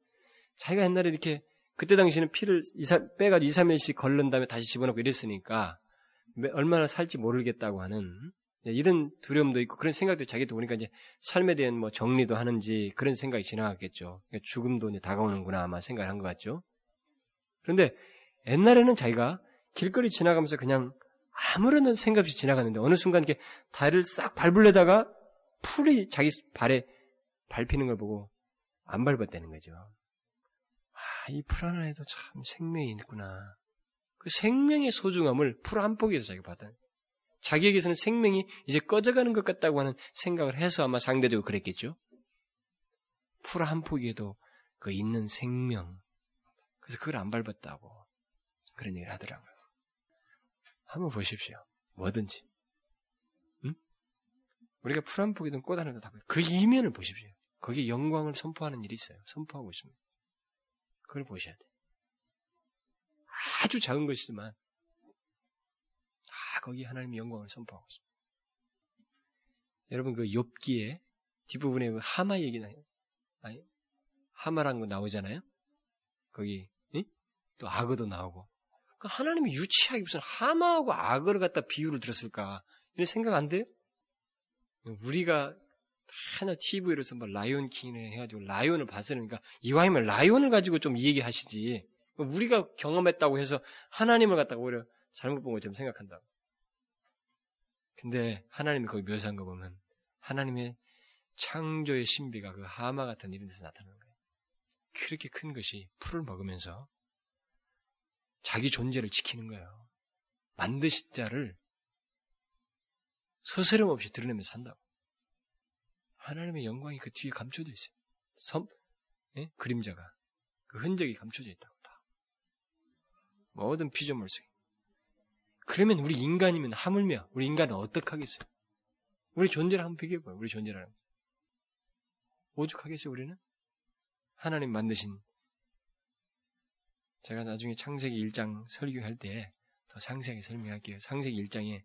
자기가 옛날에 이렇게 그때 당시에는 피를 2, 3, 빼가지고 2, 3일씩 걸른 다음에 다시 집어넣고 이랬으니까 얼마나 살지 모르겠다고 하는 이런 두려움도 있고 그런 생각도 자기도 보니까 이제 삶에 대한 뭐 정리도 하는지 그런 생각이 지나갔겠죠. 그러니까 죽음도 이제 다가오는구나 아마 생각을 한 것 같죠. 그런데 옛날에는 자기가 길거리 지나가면서 그냥 아무런 생각 없이 지나갔는데 어느 순간 이렇게 다리를 싹 밟으려다가 풀이 자기 발에 밟히는 걸 보고 안 밟았다는 거죠. 아, 이풀 하나에도 참 생명이 있구나. 그 생명의 소중함을 풀 한 폭에서 자기가 받아. 자기에게서는 생명이 이제 꺼져가는 것 같다고 하는 생각을 해서 아마 상대적으로 그랬겠죠. 풀 한 폭에도 그 있는 생명. 그래서 그걸 안 밟았다고 그런 얘기를 하더라고요. 한번 보십시오. 뭐든지. 응? 우리가 풀 한 폭이든 꽃 하나든 다, 그 이면을 보십시오. 거기에 영광을 선포하는 일이 있어요. 선포하고 있습니다. 그걸 보셔야 돼요. 아주 작은 것이지만, 다 거기 하나님의 영광을 선포하고 있습니다. 여러분, 그 욥기에 뒷부분에 그 하마 얘기 나요. 아니, 하마라는 거 나오잖아요? 거기, 응? 또 악어도 나오고. 그 하나님이 유치하게 무슨 하마하고 악어를 갖다 비유를 들었을까? 이런 생각 안 돼요? 우리가 하나 TV로서 뭐 라이온 킹을 해가지고 라이온을 봤으니까 이왕이면 라이온을 가지고 좀 얘기하시지. 우리가 경험했다고 해서 하나님을 갖다가 오히려 잘못 본 것처럼 생각한다. 근데 하나님이 거기 묘사한 거 보면 하나님의 창조의 신비가 그 하마 같은 이런 데서 나타나는 거예요. 그렇게 큰 것이 풀을 먹으면서 자기 존재를 지키는 거예요. 만드신 자를 서스름 없이 드러내면서 산다고. 하나님의 영광이 그 뒤에 감춰져 있어요. 섬, 예? 그림자가. 그 흔적이 감춰져 있다고 다. 모든 피조물 속에. 그러면 우리 인간이면 하물며 우리 인간은 어떡하겠어요? 우리 존재를 한번 비교해봐요. 우리 존재라는. 오죽하겠어요, 우리는? 하나님 만드신 제가 나중에 창세기 1장 설교할 때 더 상세하게 설명할게요. 창세기 1장에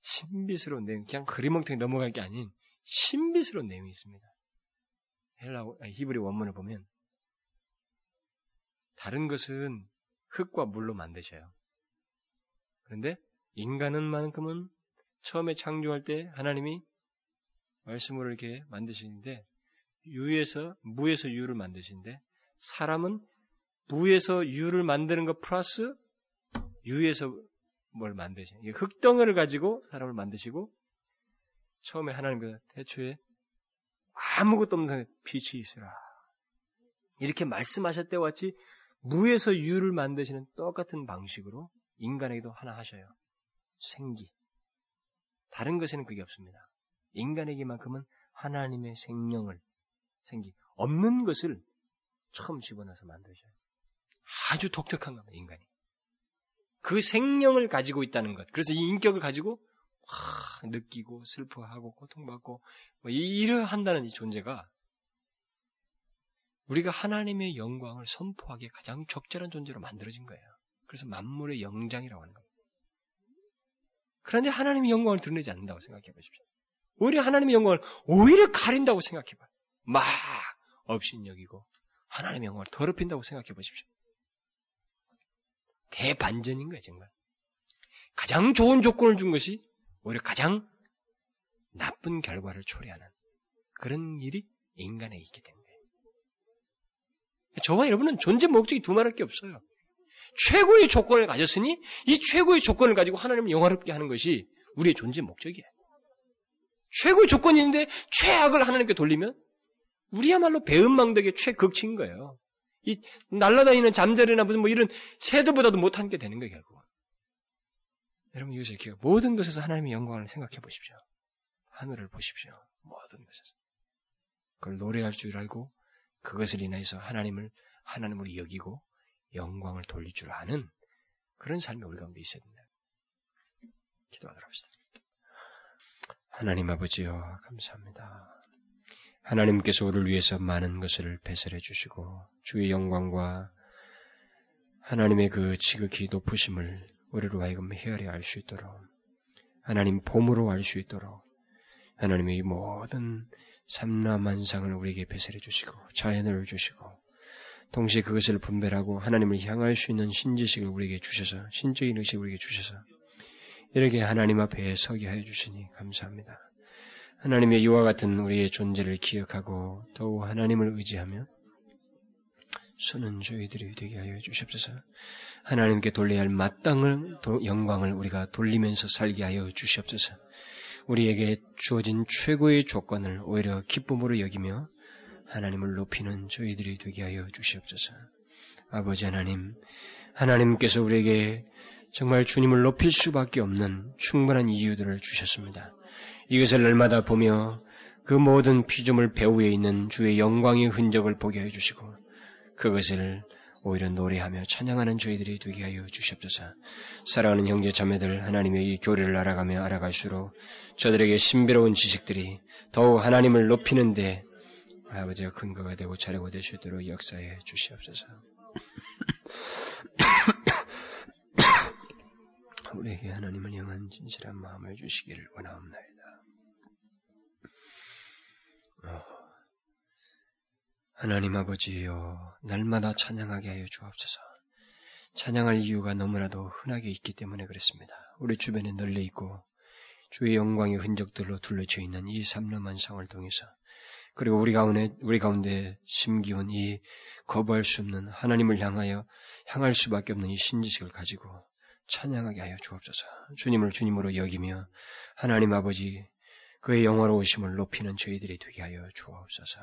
신비스러운 내용, 그냥 그림멍텅이 넘어갈 게 아닌 신비스러운 내용이 있습니다. 헬라 히브리 원문을 보면 다른 것은 흙과 물로 만드셔요. 그런데 인간은 만큼은 처음에 창조할 때 하나님이 말씀으로 이렇게 만드시는데 유에서 무에서 유를 만드시는데 사람은 무에서 유를 만드는 것 플러스 유에서 뭘 만드시냐. 흙덩어리를 가지고 사람을 만드시고 처음에 하나님께서 태초에 아무것도 없는 빛이 있으라. 이렇게 말씀하셨 때와 같이 무에서 유를 만드시는 똑같은 방식으로 인간에게도 하나 하셔요. 생기. 다른 것에는 그게 없습니다. 인간에게만큼은 하나님의 생명을 생기 없는 것을 처음 집어넣어서 만드셔요. 아주 독특한 겁니다, 인간이. 그 생명을 가지고 있다는 것. 그래서 이 인격을 가지고 와, 느끼고 슬퍼하고 고통받고 뭐 이러 한다는 이 존재가 우리가 하나님의 영광을 선포하기에 가장 적절한 존재로 만들어진 거예요. 그래서 만물의 영장이라고 하는 겁니다. 그런데 하나님의 영광을 드러내지 않는다고 생각해 보십시오. 오히려 하나님의 영광을 오히려 가린다고 생각해 봐요. 막 업신여기고 하나님의 영광을 더럽힌다고 생각해 보십시오. 대반전인 거예요, 정말. 가장 좋은 조건을 준 것이 오히려 가장 나쁜 결과를 초래하는 그런 일이 인간에 있게 된 거예요. 저와 여러분은 존재 목적이 두말할 게 없어요. 최고의 조건을 가졌으니 이 최고의 조건을 가지고 하나님을 영화롭게 하는 것이 우리의 존재 목적이에요. 최고의 조건이 있는데 최악을 하나님께 돌리면 우리야말로 배은망덕의 최극치인 거예요. 이 날라다니는 잠자리나 무슨 뭐 이런 새들보다도 못한 게 되는 거예요, 결국. 여러분 이것을 기억. 모든 것에서 하나님의 영광을 생각해 보십시오. 하늘을 보십시오. 모든 것에서. 그걸 노래할 줄 알고 그것을 인해서 하나님을 하나님으로 여기고 영광을 돌릴 줄 아는 그런 삶이 우리 가운데 있어야 된다. 기도하도록 합시다. 하나님 아버지여 감사합니다. 하나님께서 우리를 위해서 많은 것을 배설해 주시고 주의 영광과 하나님의 그 지극히 높으심을 우리로 하여금 헤아려 알 수 있도록 하나님 봄으로 알 수 있도록 하나님의 모든 삼라만상을 우리에게 배설해 주시고 자연을 주시고 동시에 그것을 분별하고 하나님을 향할 수 있는 신지식을 우리에게 주셔서 신적인 의식을 우리에게 주셔서 이렇게 하나님 앞에 서게 하여 주시니 감사합니다. 하나님의 이와 같은 우리의 존재를 기억하고 더욱 하나님을 의지하며 수는 저희들이 되게 하여 주시옵소서. 하나님께 돌려야 할 마땅한 영광을 우리가 돌리면서 살게 하여 주시옵소서. 우리에게 주어진 최고의 조건을 오히려 기쁨으로 여기며 하나님을 높이는 저희들이 되게 하여 주시옵소서. 아버지 하나님, 하나님께서 우리에게 정말 주님을 높일 수밖에 없는 충분한 이유들을 주셨습니다. 이것을 날마다 보며 그 모든 피조물 배후에 있는 주의 영광의 흔적을 보게 해 주시고 그것을 오히려 노래하며 찬양하는 저희들이 되게 하여 주시옵소서. 사랑하는 형제 자매들 하나님의 이 교리를 알아가며 알아갈수록 저들에게 신비로운 지식들이 더욱 하나님을 높이는데 아버지가 근거가 되고 자료가 될 수 있도록 역사해 주시옵소서. *coughs* 우리에게 하나님을 향한 진실한 마음을 주시기를 원하옵나이다. 어, 하나님 아버지여 날마다 찬양하게 하여 주옵소서. 찬양할 이유가 너무나도 흔하게 있기 때문에 그렇습니다. 우리 주변에 널려 있고 주의 영광의 흔적들로 둘러져 있는 이 삼름한 상을 통해서 그리고 우리 가운데 우리 가운데 심기운 이 거부할 수 없는 하나님을 향하여 향할 수밖에 없는 이 신지식을 가지고 찬양하게 하여 주옵소서. 주님을 주님으로 여기며 하나님 아버지 그의 영화로우심을 높이는 저희들이 되게 하여 주옵소서.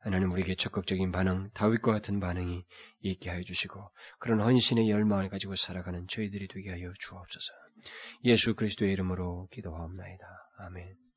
하나님 우리에게 적극적인 반응, 다윗과 같은 반응이 있게 하여 주시고 그런 헌신의 열망을 가지고 살아가는 저희들이 되게 하여 주옵소서. 예수 그리스도의 이름으로 기도하옵나이다. 아멘.